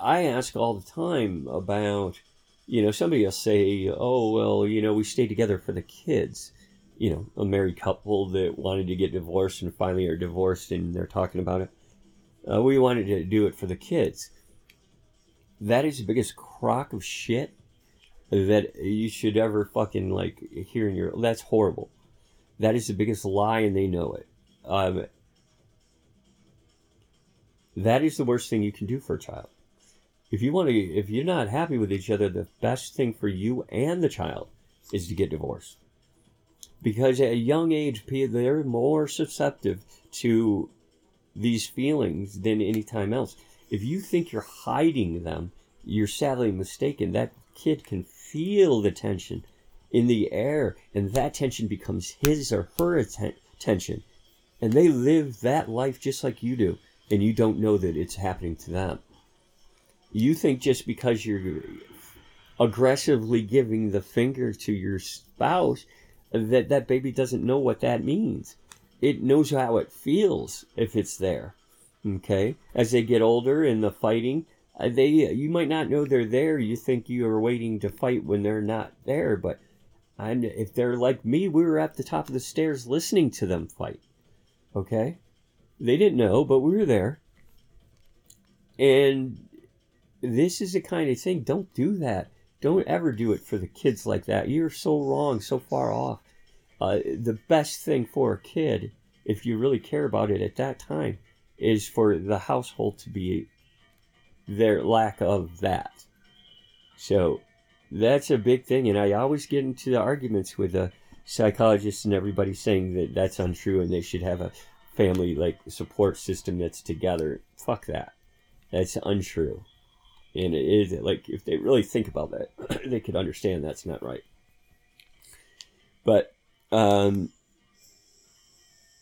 I ask all the time about, you know, somebody will say, oh, well, you know, we stayed together for the kids. You know, a married couple that wanted to get divorced and finally are divorced and they're talking about it. Uh, we wanted to do it for the kids. That is the biggest crock of shit that you should ever fucking like hear in your. That's horrible. That is the biggest lie, and they know it. Um, that is the worst thing you can do for a child. If you want to, if you're not happy with each other, the best thing for you and the child is to get divorced. Because at a young age, they're more susceptible to these feelings than any time else. If you think you're hiding them, you're sadly mistaken. That kid can feel the tension in the air, and that tension becomes his or her tension. And they live that life just like you do, and you don't know that it's happening to them. You think just because you're aggressively giving the finger to your spouse that that baby doesn't know what that means. It knows how it feels if it's there. Okay? As they get older and the fighting, uh, they you might not know they're there. You think you are waiting to fight when they're not there, but I'm, if they're like me, we were at the top of the stairs listening to them fight. Okay? They didn't know, but we were there. And this is the kind of thing, don't do that. Don't ever do it for the kids like that. You're so wrong, so far off. Uh, the best thing for a kid, if you really care about it at that time, is for the household to be their lack of that. So that's a big thing, and I always get into the arguments with the psychologists and everybody saying that that's untrue and they should have a family like support system that's together. Fuck that. That's untrue. And it is like if they really think about that, they could understand that's not right. But um,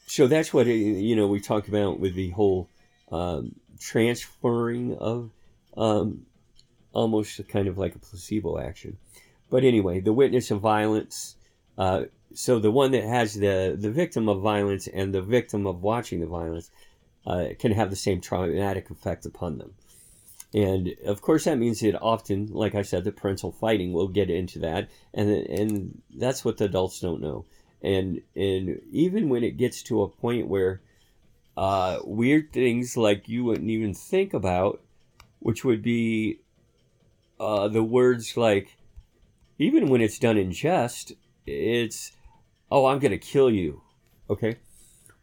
so that's what you know we talk about with the whole um, transferring of um, almost kind of like a placebo action. But anyway, the witness of violence. Uh, so the one that has the the victim of violence and the victim of watching the violence uh, can have the same traumatic effect upon them. And of course, that means that often, like I said, the parental fighting will get into that, and and that's what the adults don't know. And and even when it gets to a point where uh, weird things like you wouldn't even think about, which would be uh, the words like, even when it's done in jest, it's, oh, I'm to kill you. Okay?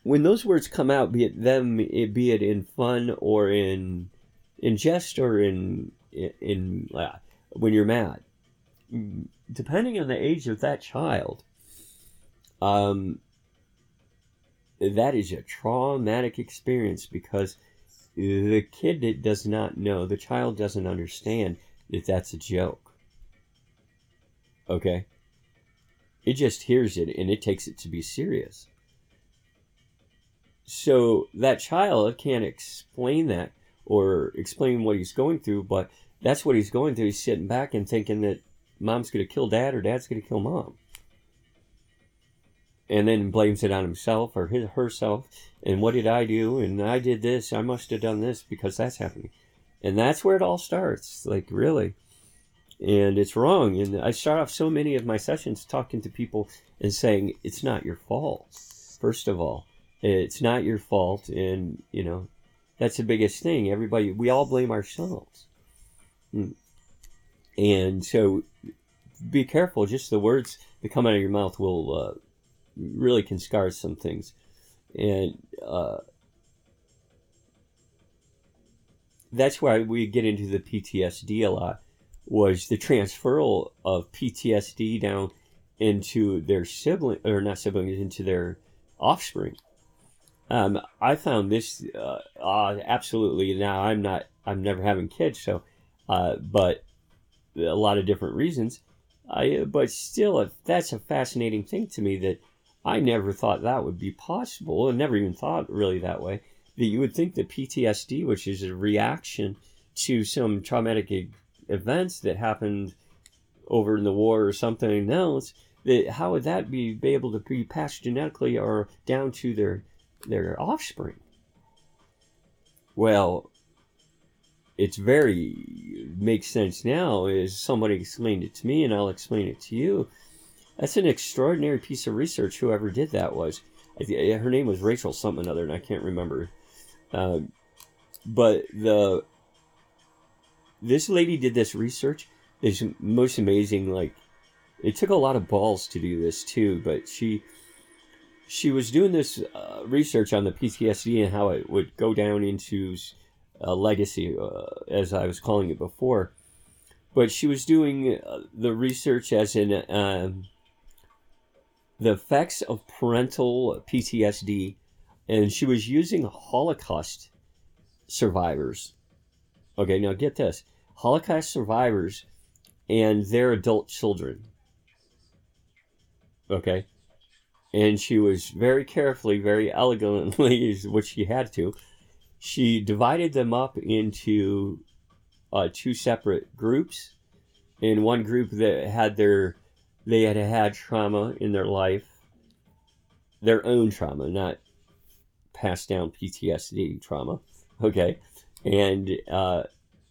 When those words come out, be it them, be it in fun or in in jest or in in, uh, when you're mad, depending on the age of that child, um, that is a traumatic experience because the kid does not know, the child doesn't understand that that's a joke. Okay? It just hears it and it takes it to be serious. So that child can't explain that or explain what he's going through, but that's what he's going through. He's sitting back and thinking that mom's going to kill dad or dad's going to kill mom. And then blames it on himself or his, herself. And what did I do? And I did this. I must have done this because that's happening. And that's where it all starts, like really. And it's wrong. And I start off so many of my sessions talking to people and saying, it's not your fault. First of all, it's not your fault. And, you know, that's the biggest thing. Everybody, we all blame ourselves. Hmm. And so be careful. Just the words that come out of your mouth will uh, really can scar some things. And, uh, that's why we get into the PTSD a lot was the transferal of PTSD down into their sibling or not siblings into their offspring. Um, I found this uh, uh, absolutely. Now I'm not. I'm never having kids, so uh, but a lot of different reasons. I but still, that's a fascinating thing to me that I never thought that would be possible, and never even thought really that way. That you would think that PTSD, which is a reaction to some traumatic events that happened over in the war or something else, that how would that be, be able to be passed genetically or down to their their offspring? Well, it's very makes sense now is somebody explained it to me and I'll explain it to you. That's an extraordinary piece of research. Whoever did that was, her name was Rachel something other, and I can't remember. Um, but the this lady did this research. It's most amazing. Like it took a lot of balls to do this too, but she she was doing this uh, research on the PTSD and how it would go down into a legacy, uh, as I was calling it before. But she was doing uh, the research as in um, the effects of parental PTSD, and she was using Holocaust survivors. Okay, now get this Holocaust survivors and their adult children. Okay. And she was very carefully, very elegantly, which she had to, she divided them up into uh, two separate groups. In one group that had their, they had had trauma in their life, their own trauma, not passed down PTSD trauma. Okay. And uh,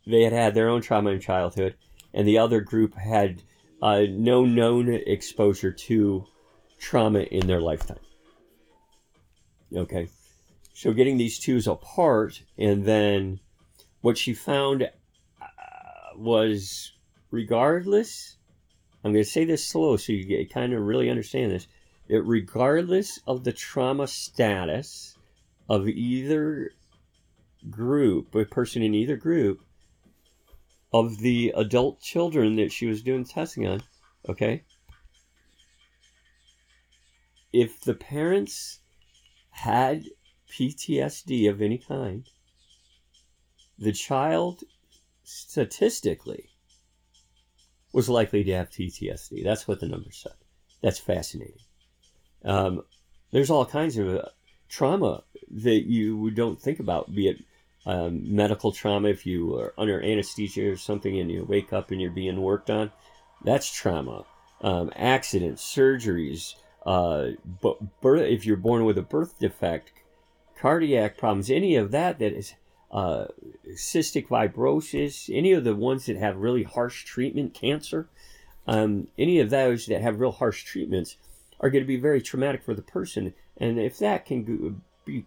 they had had their own trauma in childhood. And the other group had uh, no known exposure to trauma in their lifetime. Okay. So getting these twos apart, and then what she found uh, was regardless, I'm going to say this slow so you get, kind of really understand this. That regardless of the trauma status of either group, a person in either group, of the adult children that she was doing testing on, okay? If the parents had PTSD of any kind, the child statistically was likely to have PTSD. That's what the numbers said. That's fascinating. Um, there's all kinds of uh, trauma that you don't think about, be it um, medical trauma, if you are under anesthesia or something and you wake up and you're being worked on, that's trauma. Um, accidents, surgeries, uh, but birth, if you're born with a birth defect, cardiac problems, any of that that is uh, cystic fibrosis, any of the ones that have really harsh treatment, cancer, um, any of those that have real harsh treatments are going to be very traumatic for the person. And if that can be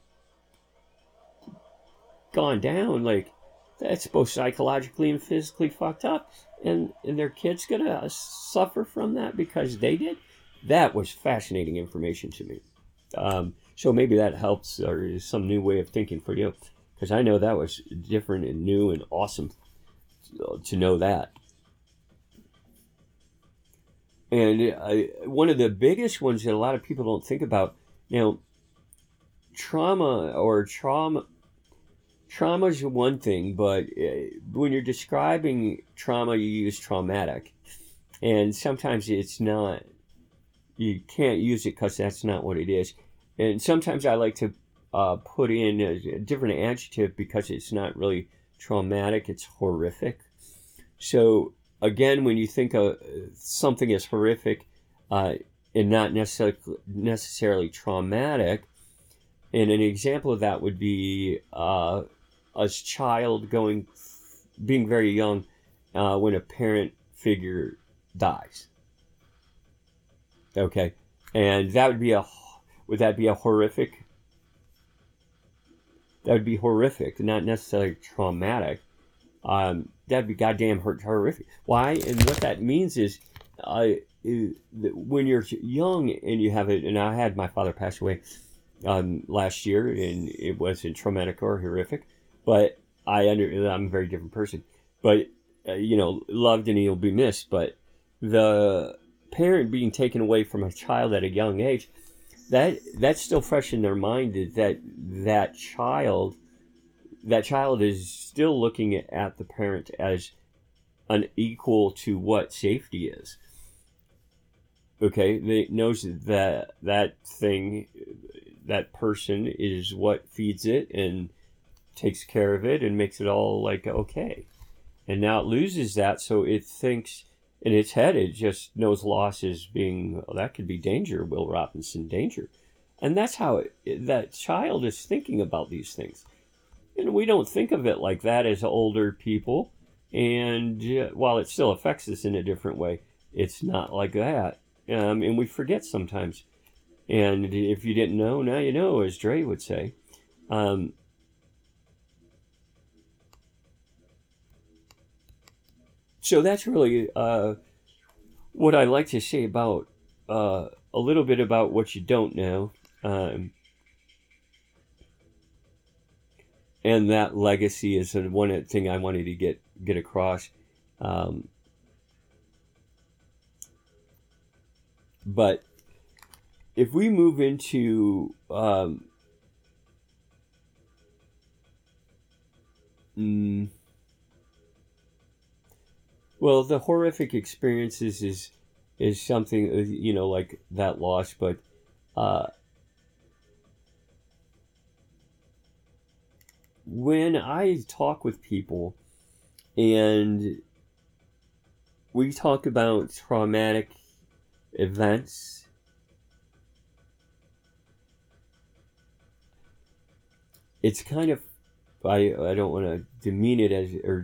gone down, like that's both psychologically and physically fucked up, and, and their kid's going to suffer from that because they did. That was fascinating information to me. Um, so maybe that helps or is some new way of thinking for you. Because I know that was different and new and awesome to know that. And I, one of the biggest ones that a lot of people don't think about now, trauma or trauma. Trauma is one thing, but uh, when you're describing trauma, you use traumatic. And sometimes it's not, you can't use it because that's not what it is. And sometimes I like to uh, put in a, a different adjective because it's not really traumatic, it's horrific. So, again, when you think of something as horrific uh, and not necessarily, necessarily traumatic, and an example of that would be uh, a child going, being very young uh, when a parent figure dies. Okay. And that would be a would that be a horrific? That would be horrific, not necessarily traumatic. Um, that'd be goddamn horrific. Why? And what that means is, uh, when you're young and you have it, and I had my father pass away um, last year, and it wasn't traumatic or horrific, but I under I'm a very different person. But uh, you know, loved and he'll be missed. But the parent being taken away from a child at a young age, that that's still fresh in their mind that that child that child is still looking at the parent as unequal to what safety is. Okay, they knows that that thing, that person is what feeds it and takes care of it and makes it all like okay. And now it loses that, so it thinks in its head it just knows loss as being that could be danger, Will Robinson, danger, and that's how it, that child is thinking about these things. And we don't think of it like that as older people. And uh, while it still affects us in a different way, it's not like that. Um, and we forget sometimes. And if you didn't know, now you know, as Dre would say. Um, so that's really uh, what I like to say about uh, a little bit about what you don't know. Um, and that legacy is one thing I wanted to get get across. Um, but if we move into um, mm, well, the horrific experiences is is something uh, you know like that loss, but uh, when I talk with people and we talk about traumatic events, it's kind of I I don't want to demean it as or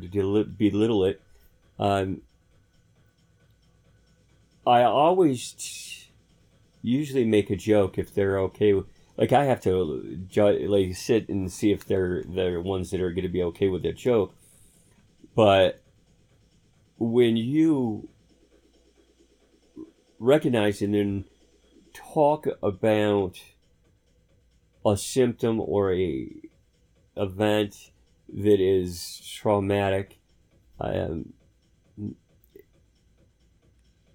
belittle it. Um, I always usually make a joke if they're okay with like I have to ju- like sit and see if they're they're ones that are going to be okay with the joke. But when you recognize and then talk about a symptom or a event that is traumatic, I um,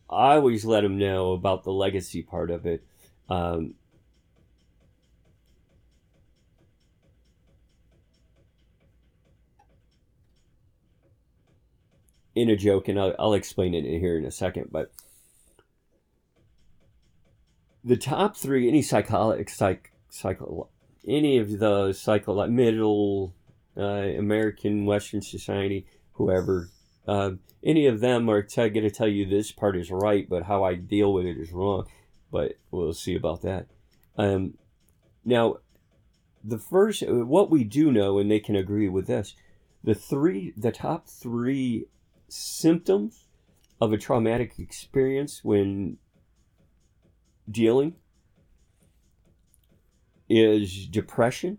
I always let them know about the legacy part of it. Um, in a joke, and I'll, I'll explain it in here in a second. But the top three, any psychological, psych, psycho, any of the psycho, like middle uh, American Western society, whoever, uh, any of them are t- going to tell you this part is right, but how I deal with it is wrong. But we'll see about that. Um, now, the first, what we do know, and they can agree with this, the three, the top three symptoms of a traumatic experience when dealing is depression.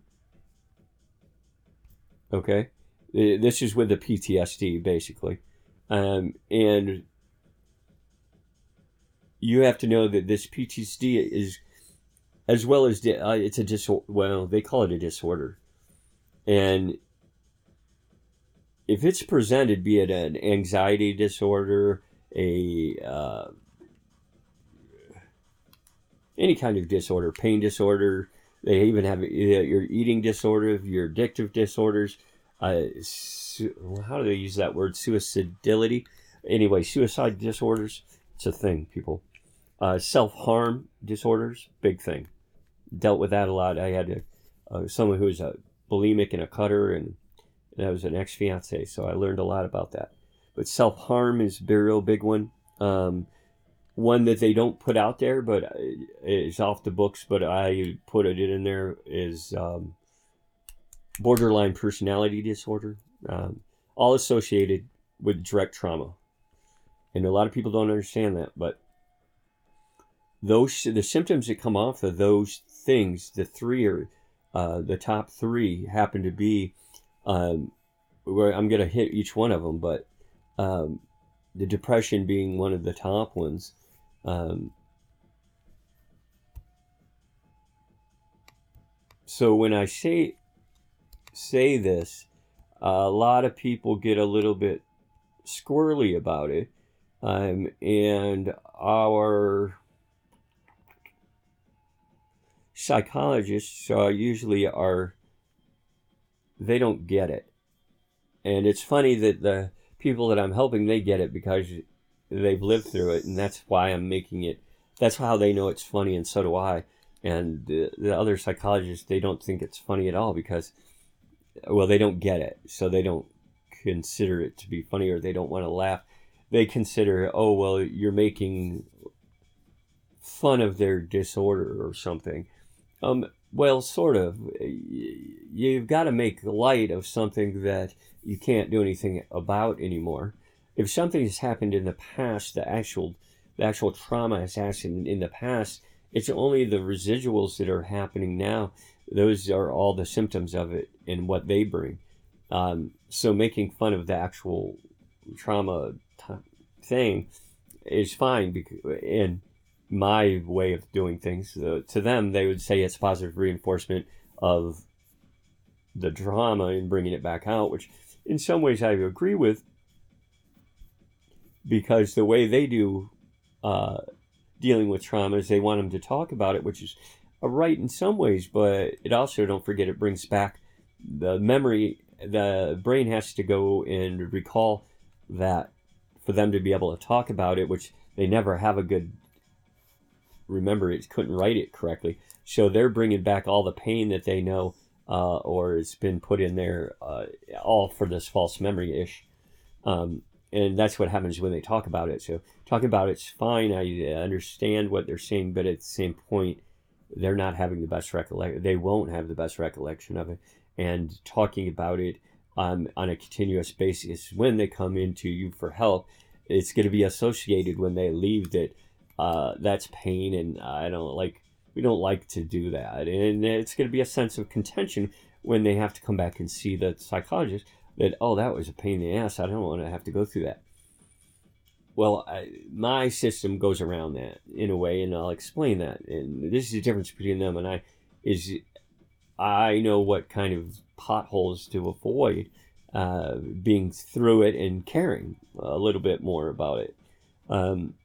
Okay. This is with the PTSD, basically. Um, and you have to know that this PTSD is, as well as, uh, it's a disorder. Well, they call it a disorder. And if it's presented, be it an anxiety disorder, a uh, any kind of disorder, pain disorder, they even have your eating disorder, your addictive disorders. Uh, su- how do they use that word? Suicidality. Anyway, suicide disorders. It's a thing, people. Uh, Self harm disorders, big thing. Dealt with that a lot. I had a, uh, someone who was a bulimic and a cutter, and that was an ex fiance, so I learned a lot about that. But self harm is a real big one. Um, one that they don't put out there, but uh, is off the books, but I put it in there is um, borderline personality disorder, um, all associated with direct trauma. And a lot of people don't understand that, but those the symptoms that come off of those things, the three are uh, the top three happen to be um, where I'm going to hit each one of them, but um, the depression being one of the top ones. Um, so when I say say this, a lot of people get a little bit squirrely about it Um, and our psychologists uh, usually are, they don't get it. And it's funny that the people that I'm helping, they get it because they've lived through it. And that's why I'm making it, that's how they know it's funny. And so do I. And the, the other psychologists, they don't think it's funny at all because, well, they don't get it. So they don't consider it to be funny or they don't want to laugh. They consider, oh, well, you're making fun of their disorder or something. Um, well, sort of. You've got to make light of something that you can't do anything about anymore. If something has happened in the past, the actual the actual trauma has happened in the past, it's only the residuals that are happening now. Those are all the symptoms of it and what they bring. Um, so making fun of the actual trauma t- thing is fine because, and my way of doing things. Uh, to them, they would say it's positive reinforcement of the drama and bringing it back out, which in some ways I agree with because the way they do uh, dealing with trauma is they want them to talk about it, which is a right in some ways, but it also, don't forget, it brings back the memory. The brain has to go and recall that for them to be able to talk about it, which they never have a good remember it couldn't write it correctly. So they're bringing back all the pain that they know uh, or has been put in there, uh, all for this false memory ish. Um, and that's what happens when they talk about it. So talking about it's fine. I understand what they're saying, but at the same point, they're not having the best recollection. They won't have the best recollection of it. And talking about it um, on a continuous basis when they come into you for help, it's going to be associated when they leave that uh, that's pain, and I don't like we don't like to do that, and it's going to be a sense of contention when they have to come back and see the psychologist that oh that was a pain in the ass. I don't want to have to go through that. Well, I, my system goes around that in a way, and I'll explain that. And this is the difference between them and I is I know what kind of potholes to avoid, uh, being through it and caring a little bit more about it. Um,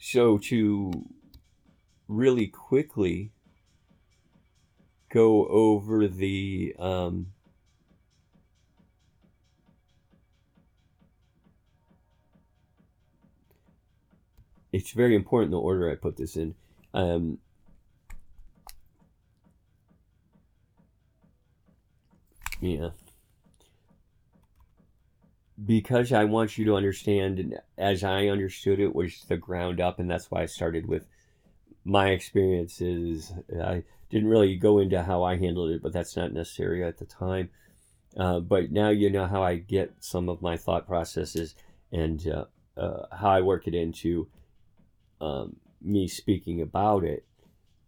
So to really quickly go over the um, it's very important the order I put this in. Um, yeah because I want you to understand, as I understood it, was the ground up, and that's why I started with my experiences. I didn't really go into how I handled it, but that's not necessary at the time. Uh, but now you know how I get some of my thought processes and uh, uh, how I work it into um, me speaking about it.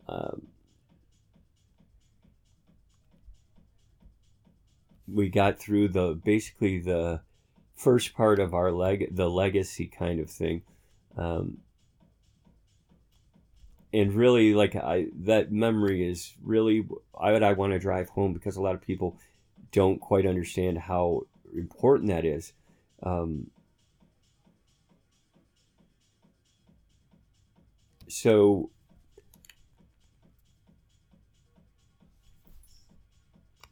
Um, we got through the basically the first part of our leg the legacy kind of thing um, and really like i that memory is really what i want to drive home because a lot of people don't quite understand how important that is. Um, so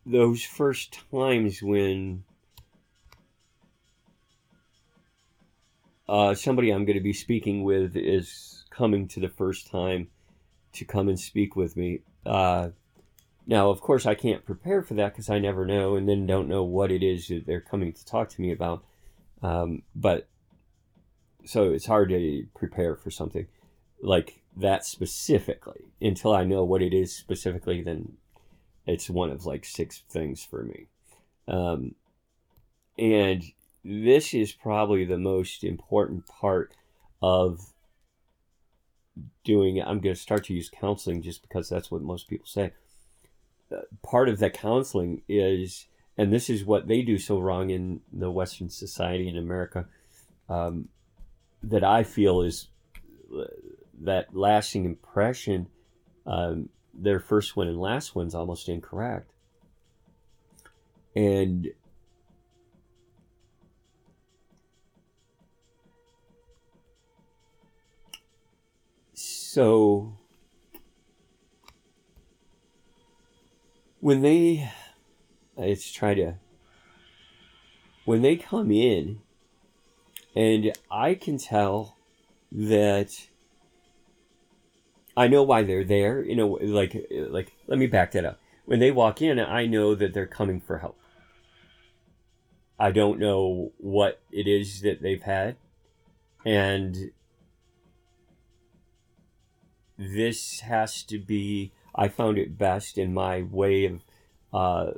those first times when uh, somebody I'm going to be speaking with is coming to the first time to come and speak with me. Uh, now, of course, I can't prepare for that because I never know and then don't know what it is that they're coming to talk to me about. Um, but so it's hard to prepare for something like that specifically until I know what it is specifically. Then it's one of like six things for me. Um, and this is probably the most important part of doing i'm going to start to use counseling just because that's what most people say. Uh, part of the counseling is and this is what they do so wrong in the western society in america um, that i feel is uh, that lasting impression um, their first one and last one's almost incorrect. And so when they let's try to when they come in and I can tell that I know why they're there. You know, like like let me back that up. When they walk in, I know that they're coming for help. I don't know what it is that they've had, and this has to be. I found it best in my way of. Uh,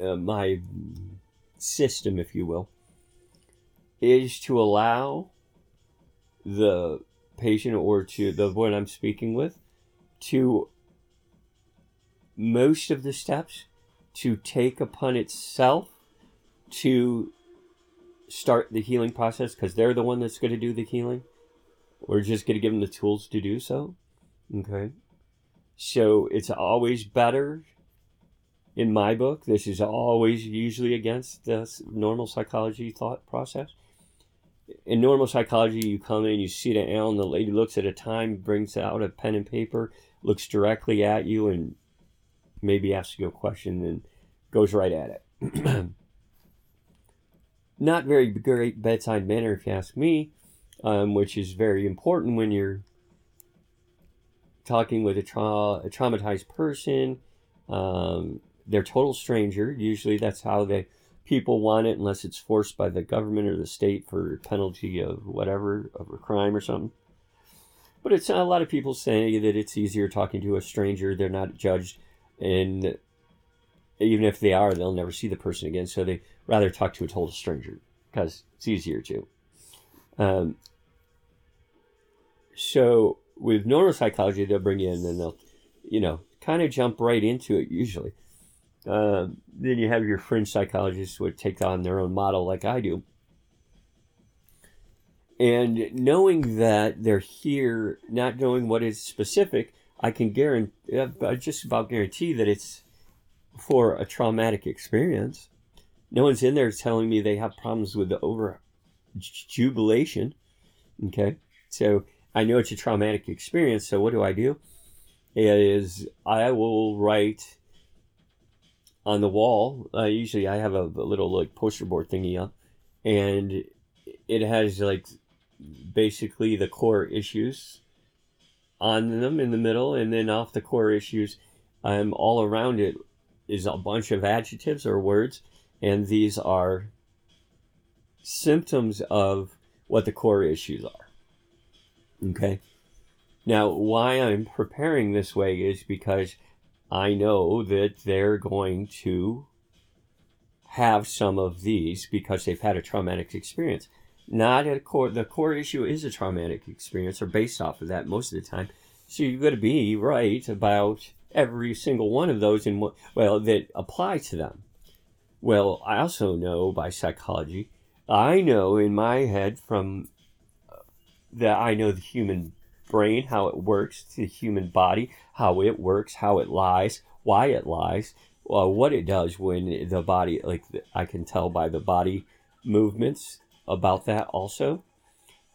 uh, my system, if you will, is to allow the patient or to the one I'm speaking with to most of the steps to take upon itself to start the healing process because they're the one that's going to do the healing. We're just going to give them the tools to do so. Okay. So it's always better in my book. This is always usually against the normal psychology thought process in normal psychology, you come in, you see sit down, the lady looks at a time, brings out a pen and paper, looks directly at you, and maybe asks you a question, and goes right at it. Not very great bedside manner, if you ask me, um, which is very important when you're talking with a, tra- a traumatized person. Um, they're total stranger. Usually, that's how they people want it unless it's forced by the government or the state for penalty of whatever of a crime or something. But it's a lot of people say that it's easier talking to a stranger. They're not judged, and even if they are, they'll never see the person again. So they rather talk to a total stranger because it's easier to. Um, so with neuropsychology, they'll bring you in and they'll, you know, kind of jump right into it usually. Um, then you have your fringe psychologists who take on their own model, like I do. And knowing that they're here, not knowing what is specific, I can guarantee, I just about guarantee that it's for a traumatic experience. No one's in there telling me they have problems with the over jubilation. Okay, so I know it's a traumatic experience. So what do I do? Is I will write on the wall. Uh, usually, I have a, a, little like poster board thingy up, and it has like basically the core issues on them in the middle, and then off the core issues, I'm all around it is a bunch of adjectives or words, and these are symptoms of what the core issues are. Okay. Now, why I'm preparing this way is because I know that they're going to have some of these because they've had a traumatic experience. Not a core, the core issue is a traumatic experience or based off of that most of the time. So you've got to be right about every single one of those in well, that apply to them. Well, I also know by psychology, I know in my head from uh, that I know the human brain, how it works, the human body, how it works, how it lies, why it lies, uh, what it does when the body, like I can tell by the body movements about that also.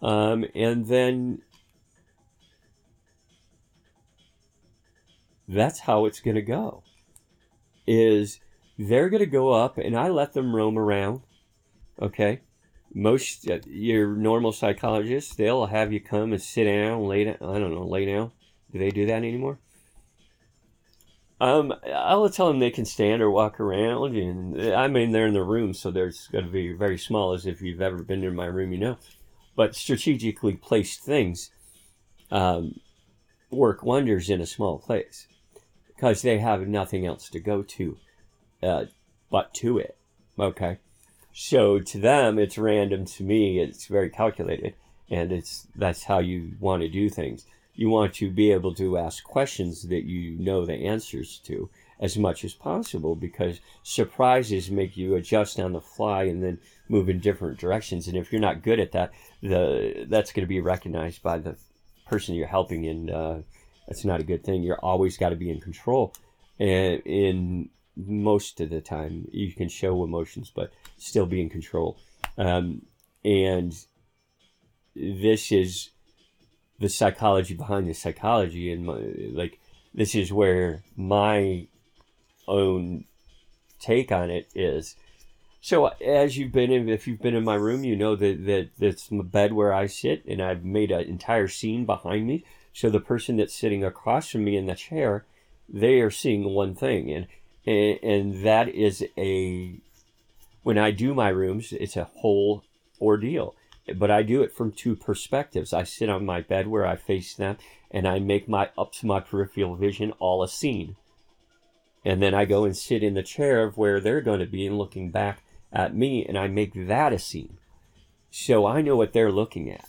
Um, and then that's how it's going to go. Is they're going to go up, and I let them roam around. Okay, most uh, your normal psychologists they'll have you come and sit down lay down i don't know lay down do they do that anymore um i'll tell them they can stand or walk around and i mean they're in the room so there's going to be very small as if you've ever been in my room you know but strategically placed things um, work wonders in a small place because they have nothing else to go to uh, but to it okay so to them, it's random. To me, it's very calculated, and it's that's how you want to do things. You want to be able to ask questions that you know the answers to as much as possible because surprises make you adjust on the fly and then move in different directions. And if you're not good at that, the that's going to be recognized by the person you're helping, and uh, that's not a good thing. You're always got to be in control. and in most of the time you can show emotions but still be in control um, and this is the psychology behind the psychology and my, like this is where my own take on it is so as you've been in if you've been in my room you know that, that that's the bed where i sit and i've made an entire scene behind me so the person that's sitting across from me in the chair they are seeing one thing and and, that is a when i do my rooms it's a whole ordeal but I do it from two perspectives. I sit on my bed where I face them, and I make my up to my peripheral vision all a scene. And then I go and sit in the chair of where they're going to be and looking back at me, and I make that a scene. So I know what they're looking at.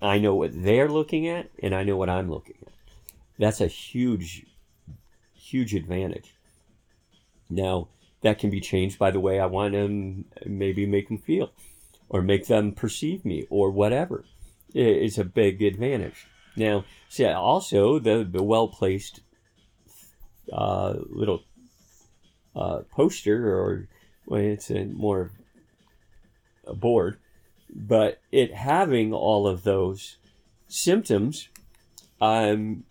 I know what they're looking at, and I know what I'm looking at. That's a huge, huge advantage. Now, that can be changed by the way I want to maybe make them feel or make them perceive me or whatever is a big advantage. Now, see, also the, the well placed uh, little uh, poster, or well, it's a more a board, but it having all of those symptoms, um,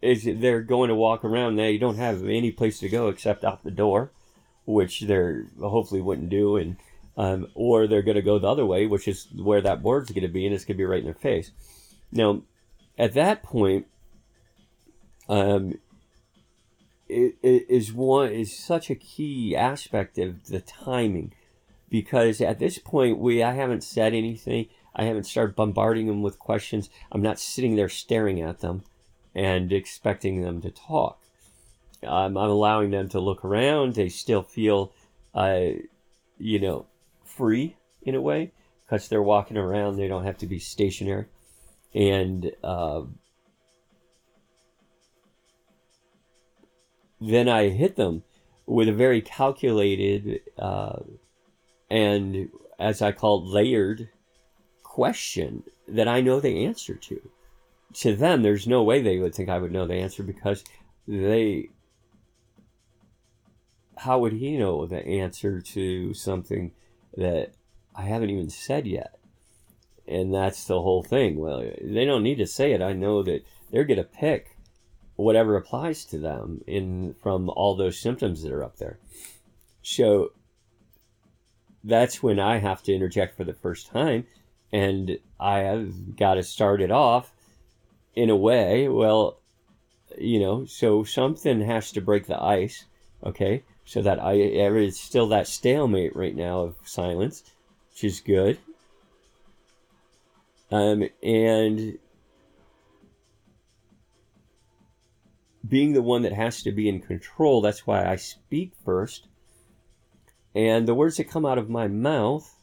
is they're going to walk around. They don't have any place to go except out the door, which they're hopefully wouldn't do, and um, or they're going to go the other way, which is where that board's going to be, and it's going to be right in their face. Now, at that point, um, it, it is one is such a key aspect of the timing, because at this point we I haven't said anything. I haven't started bombarding them with questions. I'm not sitting there staring at them and expecting them to talk. I'm allowing them to look around. They still feel, uh, you know, free in a way because they're walking around. They don't have to be stationary. And uh, then I hit them with a very calculated uh, and, as I called, layered question that I know the answer to. To them, there's no way they would think I would know the answer because they. How would he know the answer to something that I haven't even said yet. And that's the whole thing. Well, they don't need to say it. I know that they're going to pick whatever applies to them in from all those symptoms that are up there. So that's when I have to interject for the first time and I have got to start it off in a way, well, you know, so something has to break the ice, okay? So that I it's still that stalemate right now of silence, which is good. Um, and being the one that has to be in control, that's why I speak first. And the words that come out of my mouth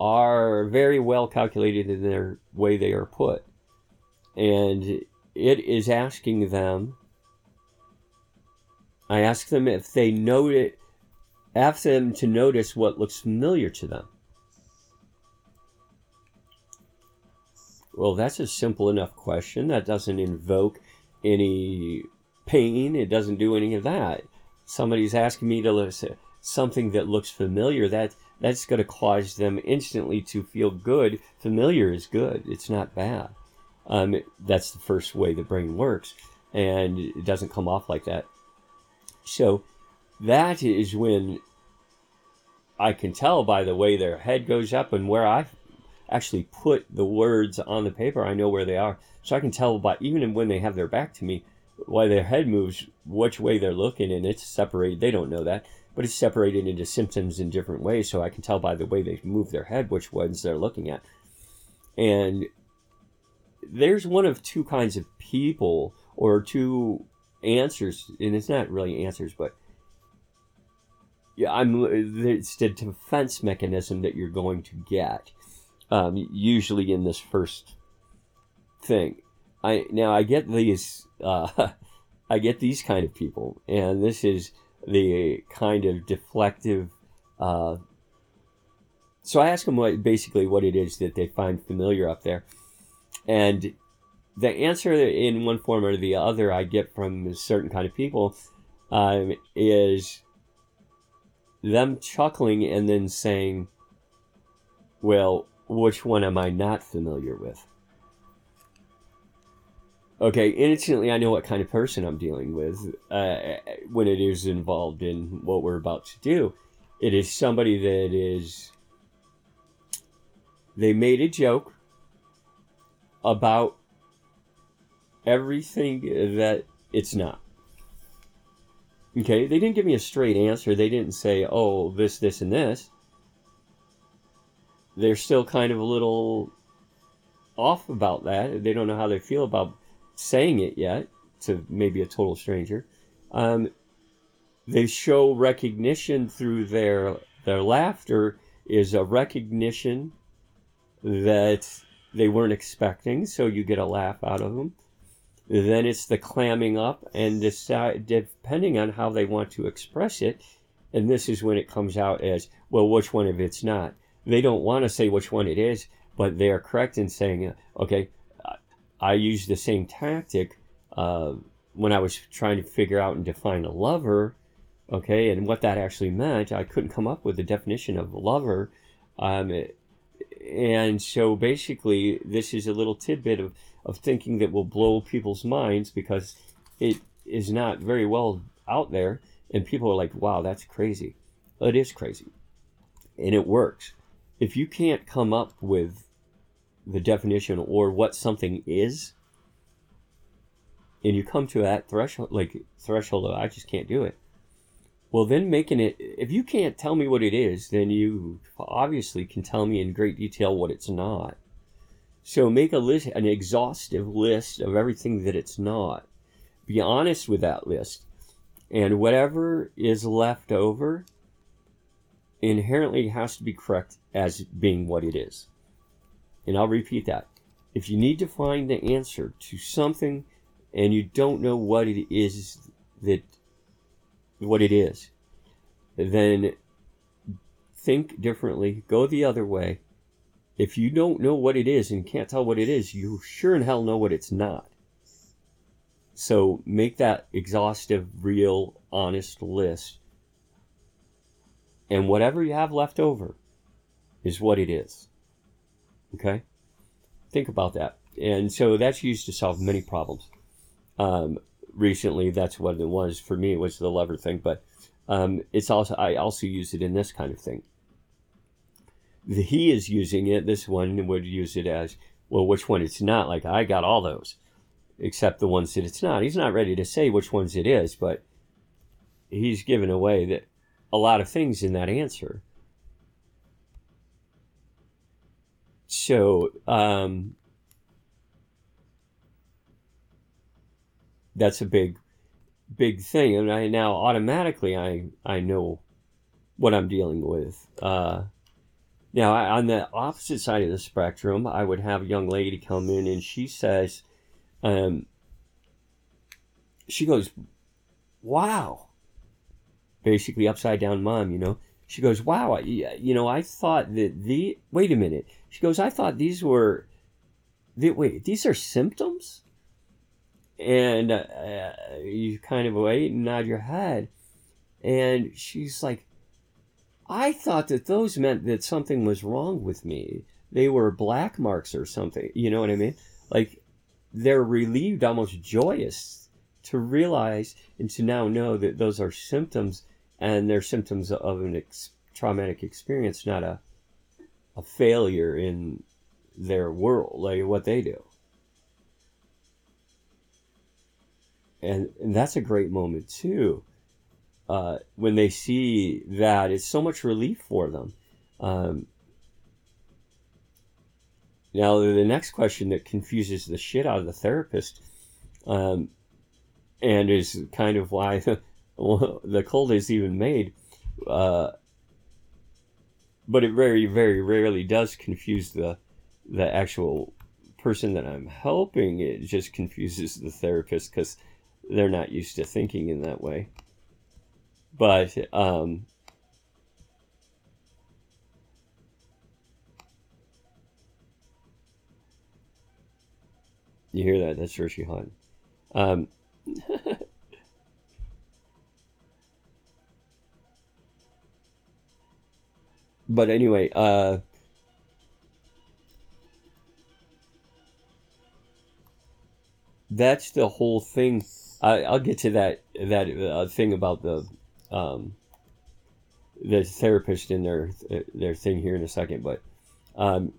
are very well calculated in their way they are put. And it is asking them I ask them if they note it, ask them to notice what looks familiar to them. Well, that's a simple enough question. That doesn't invoke any pain. It doesn't do any of that. Somebody's asking me to listen something that looks familiar. That that's going to cause them instantly to feel good. Familiar is good. It's not bad. Um, that's the first way the brain works, and it doesn't come off like that. So that is when I can tell by the way their head goes up and where I actually put the words on the paper, I know where they are. So I can tell by even when they have their back to me, why their head moves, which way they're looking, and it's separated. They don't know that, but it's separated into symptoms in different ways. So I can tell by the way they move their head which ones they're looking at. And there's one of two kinds of people or two answers, and it's not really answers, but yeah, I'm. It's the defense mechanism that you're going to get, um, usually in this first thing. I now I get these. Uh, I get these kind of people, and this is the kind of deflective. Uh, so I ask them what basically what it is that they find familiar up there, and the answer in one form or the other I get from a certain kind of people um, is them chuckling and then saying, well, which one am I not familiar with? Okay, instantly I know what kind of person I'm dealing with uh, when it is involved in what we're about to do. It is somebody that is. They made a joke about everything that it's not. Okay, they didn't give me a straight answer. They didn't say, oh, this, this, and this. They're still kind of a little off about that. They don't know how they feel about saying it yet to maybe a total stranger. Um, they show recognition through their their laughter is a recognition that they weren't expecting, so you get a laugh out of them. Then it's the clamming up and decide depending on how they want to express it. And this is when it comes out as well. Which one of it's not? They don't want to say which one it is, but they are correct in saying, okay, I used the same tactic uh, when I was trying to figure out and define a lover. Okay, and what that actually meant, I couldn't come up with a definition of a lover. Um, and so basically, this is a little tidbit of of thinking that will blow people's minds because it is not very well out there and people are like wow that's crazy it is crazy and it works if you can't come up with the definition or what something is and you come to that threshold like threshold of i just can't do it well then making it if you can't tell me what it is then you obviously can tell me in great detail what it's not so make a list, an exhaustive list of everything that it's not. Be honest with that list. And whatever is left over inherently has to be correct as being what it is. And I'll repeat that. If you need to find the answer to something and you don't know what it is that what it is, then think differently, go the other way, if you don't know what it is and can't tell what it is, you sure in hell know what it's not. So make that exhaustive, real, honest list. And whatever you have left over is what it is. Okay? Think about that. And so that's used to solve many problems. Um, recently, that's what it was for me. It was the lever thing, but um, it's also I also use it in this kind of thing he is using it. This one would use it as well. Which one it's not? Like I got all those, except the ones that it's not. He's not ready to say which ones it is, but he's given away that a lot of things in that answer. So um, that's a big, big thing, and I now automatically I I know what I'm dealing with. Uh, now, on the opposite side of the spectrum, I would have a young lady come in and she says, um, she goes, wow. Basically, upside down mom, you know. She goes, wow, you know, I thought that the, wait a minute. She goes, I thought these were, the, wait, these are symptoms? And uh, you kind of wait and nod your head. And she's like, I thought that those meant that something was wrong with me. They were black marks or something. You know what I mean? Like they're relieved, almost joyous to realize and to now know that those are symptoms and they're symptoms of an ex- traumatic experience, not a, a failure in their world, like what they do. And, and that's a great moment too uh, when they see that, it's so much relief for them. Um, now, the next question that confuses the shit out of the therapist, um, and is kind of why the cold is even made, uh, but it very, very rarely does confuse the the actual person that I'm helping. It just confuses the therapist because they're not used to thinking in that way. But um, you hear that? That's Rishi Hunt. Um, but anyway, uh, that's the whole thing. I, I'll get to that that uh, thing about the um, the therapist in their their thing here in a second, but um,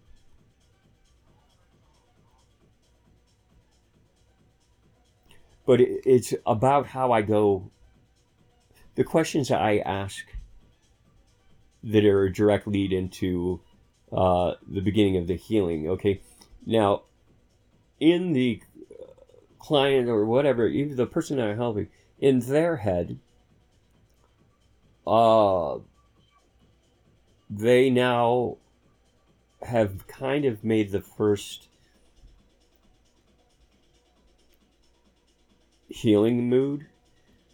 but it, it's about how I go. The questions that I ask that are a direct lead into uh, the beginning of the healing. Okay, now in the client or whatever, even the person that I'm helping, in their head, uh, they now have kind of made the first healing mood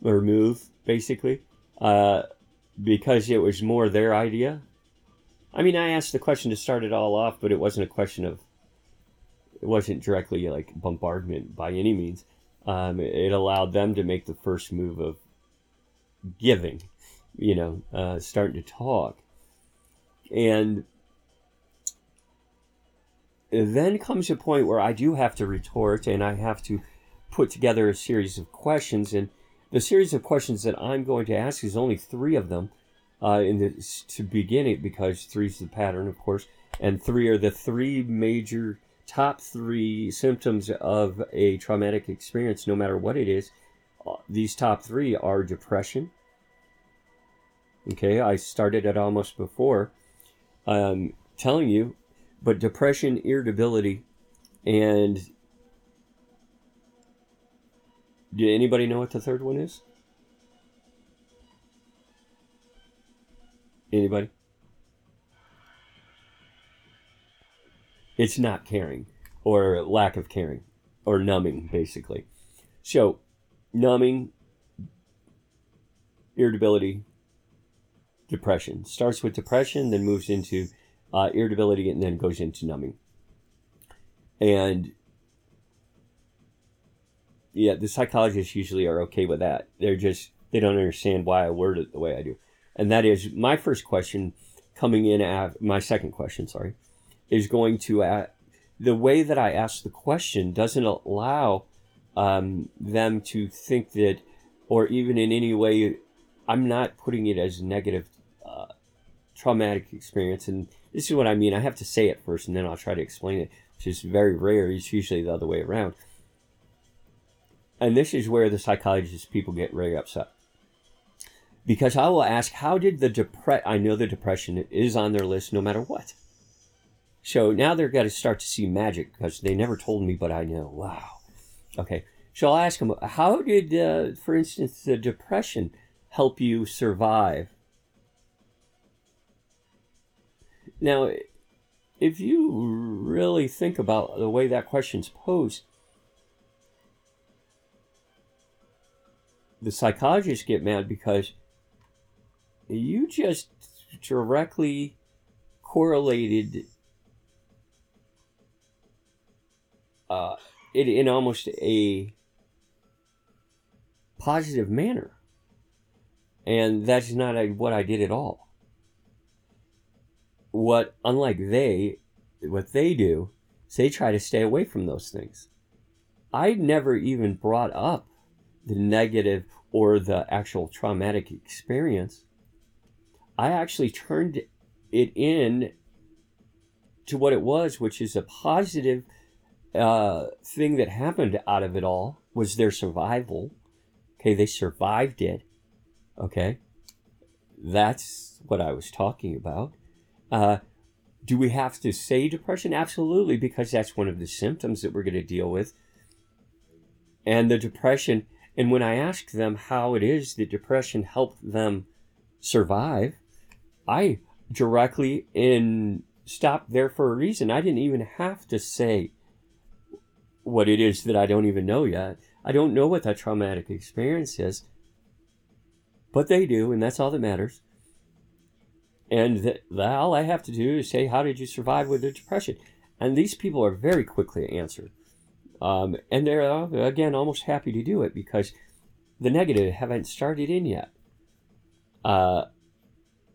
or move, basically, uh, because it was more their idea. I mean, I asked the question to start it all off, but it wasn't a question of, it wasn't directly like bombardment by any means. Um, it allowed them to make the first move of giving, you know, uh, starting to talk. And then comes a point where I do have to retort and I have to put together a series of questions. And the series of questions that I'm going to ask is only three of them uh, in the, to begin it because three is the pattern, of course, and three are the three major top three symptoms of a traumatic experience, no matter what it is. Uh, these top three are depression. Okay, I started it almost before um, telling you, but depression, irritability, and do anybody know what the third one is? Anybody? It's not caring or lack of caring or numbing, basically. So, numbing, irritability, depression. Starts with depression, then moves into uh, irritability, and then goes into numbing. And yeah, the psychologists usually are okay with that. They're just they don't understand why I word it the way I do. And that is my first question coming in at my second question, sorry, is going to the way that I ask the question doesn't allow um, them to think that, or even in any way, I'm not putting it as a negative, uh, traumatic experience. And this is what I mean. I have to say it first, and then I'll try to explain it, which is very rare. It's usually the other way around. And this is where the psychologist people get very upset. Because I will ask, how did the depression, I know the depression is on their list no matter what. So now they're going to start to see magic because they never told me, but I know. Wow. Okay. So I'll ask them, how did, uh, for instance, the depression help you survive? Now, if you really think about the way that question's posed, the psychologists get mad because you just directly correlated uh, it in almost a positive manner. And that's not a, what I did at all. What, unlike they, what they do is they try to stay away from those things. I never even brought up the negative or the actual traumatic experience. I actually turned it in to what it was, which is a positive uh, thing that happened out of it all was their survival. Okay, they survived it. Okay, that's what I was talking about. Uh, do we have to say depression? Absolutely, because that's one of the symptoms that we're going to deal with. And the depression, and when I asked them how it is that depression helped them survive, I directly in stopped there for a reason. I didn't even have to say what it is that I don't even know yet. I don't know what that traumatic experience is, but they do, and that's all that matters. And that, all I have to do is say, How did you survive with the depression? And these people are very quickly answered. Um, and they're, uh, again, almost happy to do it because the negative haven't started in yet. Uh,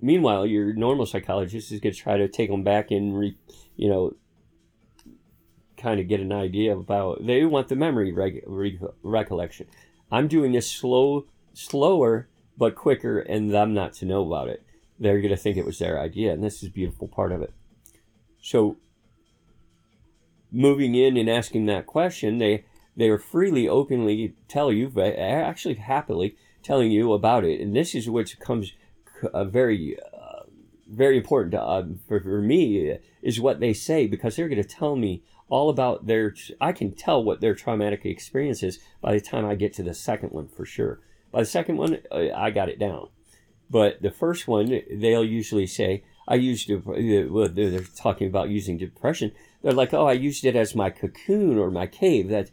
meanwhile, your normal psychologist is going to try to take them back and, re, you know, kind of get an idea about. They want the memory re, recollection. I'm doing this slow, slower but quicker, and them not to know about it. They're going to think it was their idea, and this is beautiful part of it. So, moving in and asking that question, they they are freely, openly tell you, actually happily telling you about it, and this is what comes uh, very, uh, very important to, uh, for, for me is what they say because they're going to tell me all about their. I can tell what their traumatic experience is by the time I get to the second one for sure. By the second one, uh, I got it down, but the first one they'll usually say, "I used to." Well, they're talking about using depression. They're like, "Oh, I used it as my cocoon or my cave." That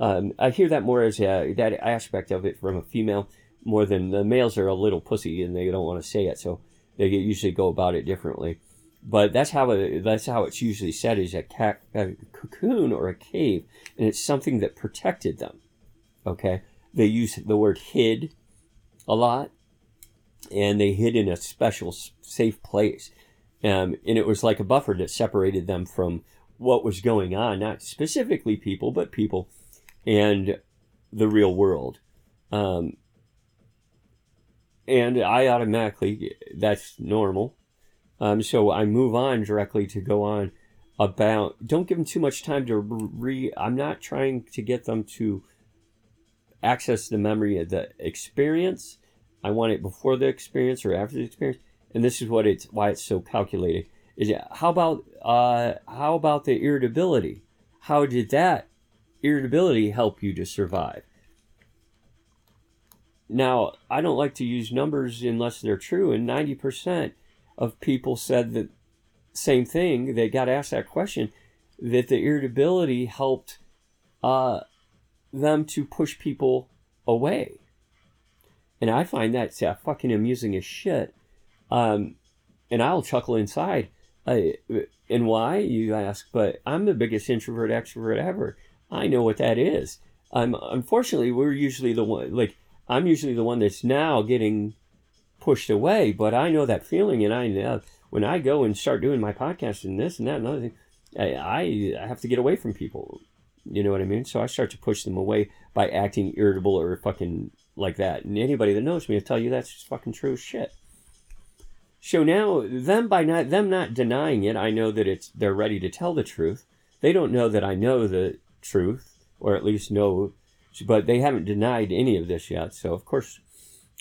um, I hear that more as a, that aspect of it from a female more than the males are a little pussy and they don't want to say it, so they usually go about it differently. But that's how it, that's how it's usually said is a, a cocoon or a cave, and it's something that protected them. Okay, they use the word hid a lot, and they hid in a special safe place, um, and it was like a buffer that separated them from what was going on, not specifically people, but people and the real world. Um, and I automatically, that's normal. Um, so I move on directly to go on about, don't give them too much time to re, I'm not trying to get them to access the memory of the experience. I want it before the experience or after the experience. And this is what it's, why it's so calculated. Is it, how about, uh, how about the irritability? How did that irritability help you to survive? Now, I don't like to use numbers unless they're true, and 90% of people said that same thing. They got asked that question that the irritability helped uh, them to push people away. And I find that uh, fucking amusing as shit. Um, and I'll chuckle inside. Uh, and why, you ask? But I'm the biggest introvert extrovert ever. I know what that is. Um, unfortunately, we're usually the one, like, I'm usually the one that's now getting pushed away, but I know that feeling, and I know when I go and start doing my podcast and this and that and other thing, I, I have to get away from people. You know what I mean? So I start to push them away by acting irritable or fucking like that. And anybody that knows me will tell you that's just fucking true shit. So now them by not them not denying it, I know that it's they're ready to tell the truth. They don't know that I know the truth, or at least know but they haven't denied any of this yet. So of course,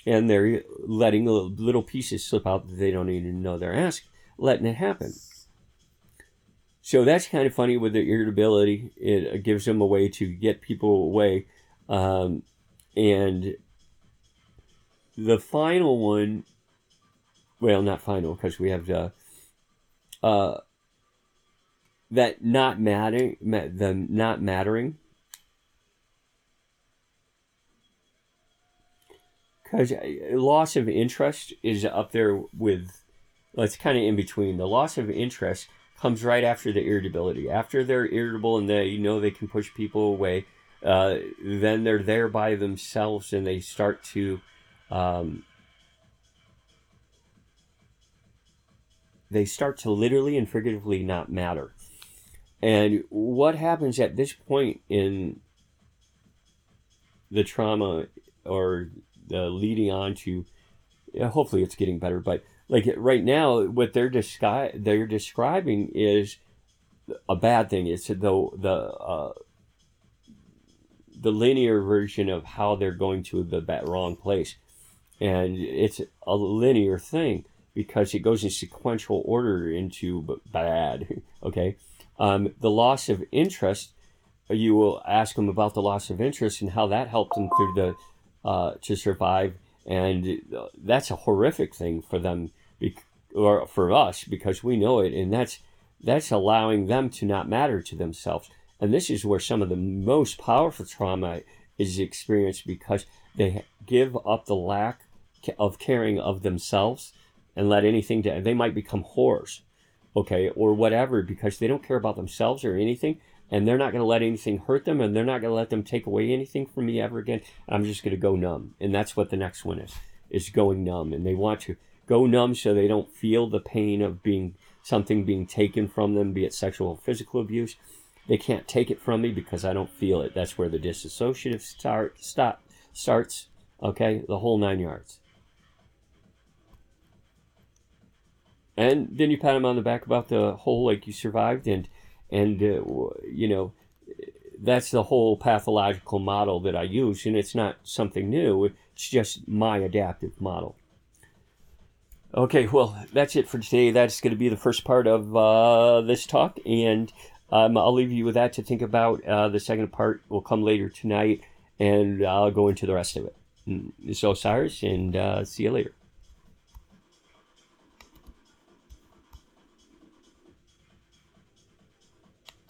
and they're letting little pieces slip out that they don't even know they're asking, letting it happen. So that's kind of funny with the irritability. It gives them a way to get people away. Um, and the final one, well, not final because we have the, uh, that not mattering, the not mattering. Because uh, loss of interest is up there with it's kind of in between. The loss of interest comes right after the irritability. After they're irritable and they you know they can push people away uh, then they're there by themselves and they start to um, they start to literally and figuratively not matter. And what happens at this point in the trauma or uh, leading on to hopefully it's getting better but like right now what they're descri- they're describing is a bad thing. It's the the uh, the linear version of how they're going to the wrong place. And it's a linear thing because it goes in sequential order into bad okay um, the loss of interest you will ask them about the loss of interest and how that helped them through the uh, to survive, and that's a horrific thing for them, or for us because we know it, and that's that's allowing them to not matter to themselves. And this is where some of the most powerful trauma is experienced because they give up the lack of caring of themselves and let anything to, they might become whores, okay, or whatever, because they don't care about themselves or anything and they're not going to let anything hurt them and they're not going to let them take away anything from me ever again i'm just going to go numb and that's what the next one is is going numb and they want to go numb so they don't feel the pain of being something being taken from them, be it sexual or physical abuse. They can't take it from me because I don't feel it. That's where the disassociative start stop starts. Okay, the whole nine yards. And then you pat him on the back about the whole like you survived and and uh, you know that's the whole pathological model that I use, and it's not something new. It's just my adaptive model. Okay, well, that's it for today. That's going to be the first part of uh, this talk, and um, I'll leave you with that to think about. Uh, the second part will come later tonight, and I'll go into the rest of it. This is Osiris, and uh, see you later.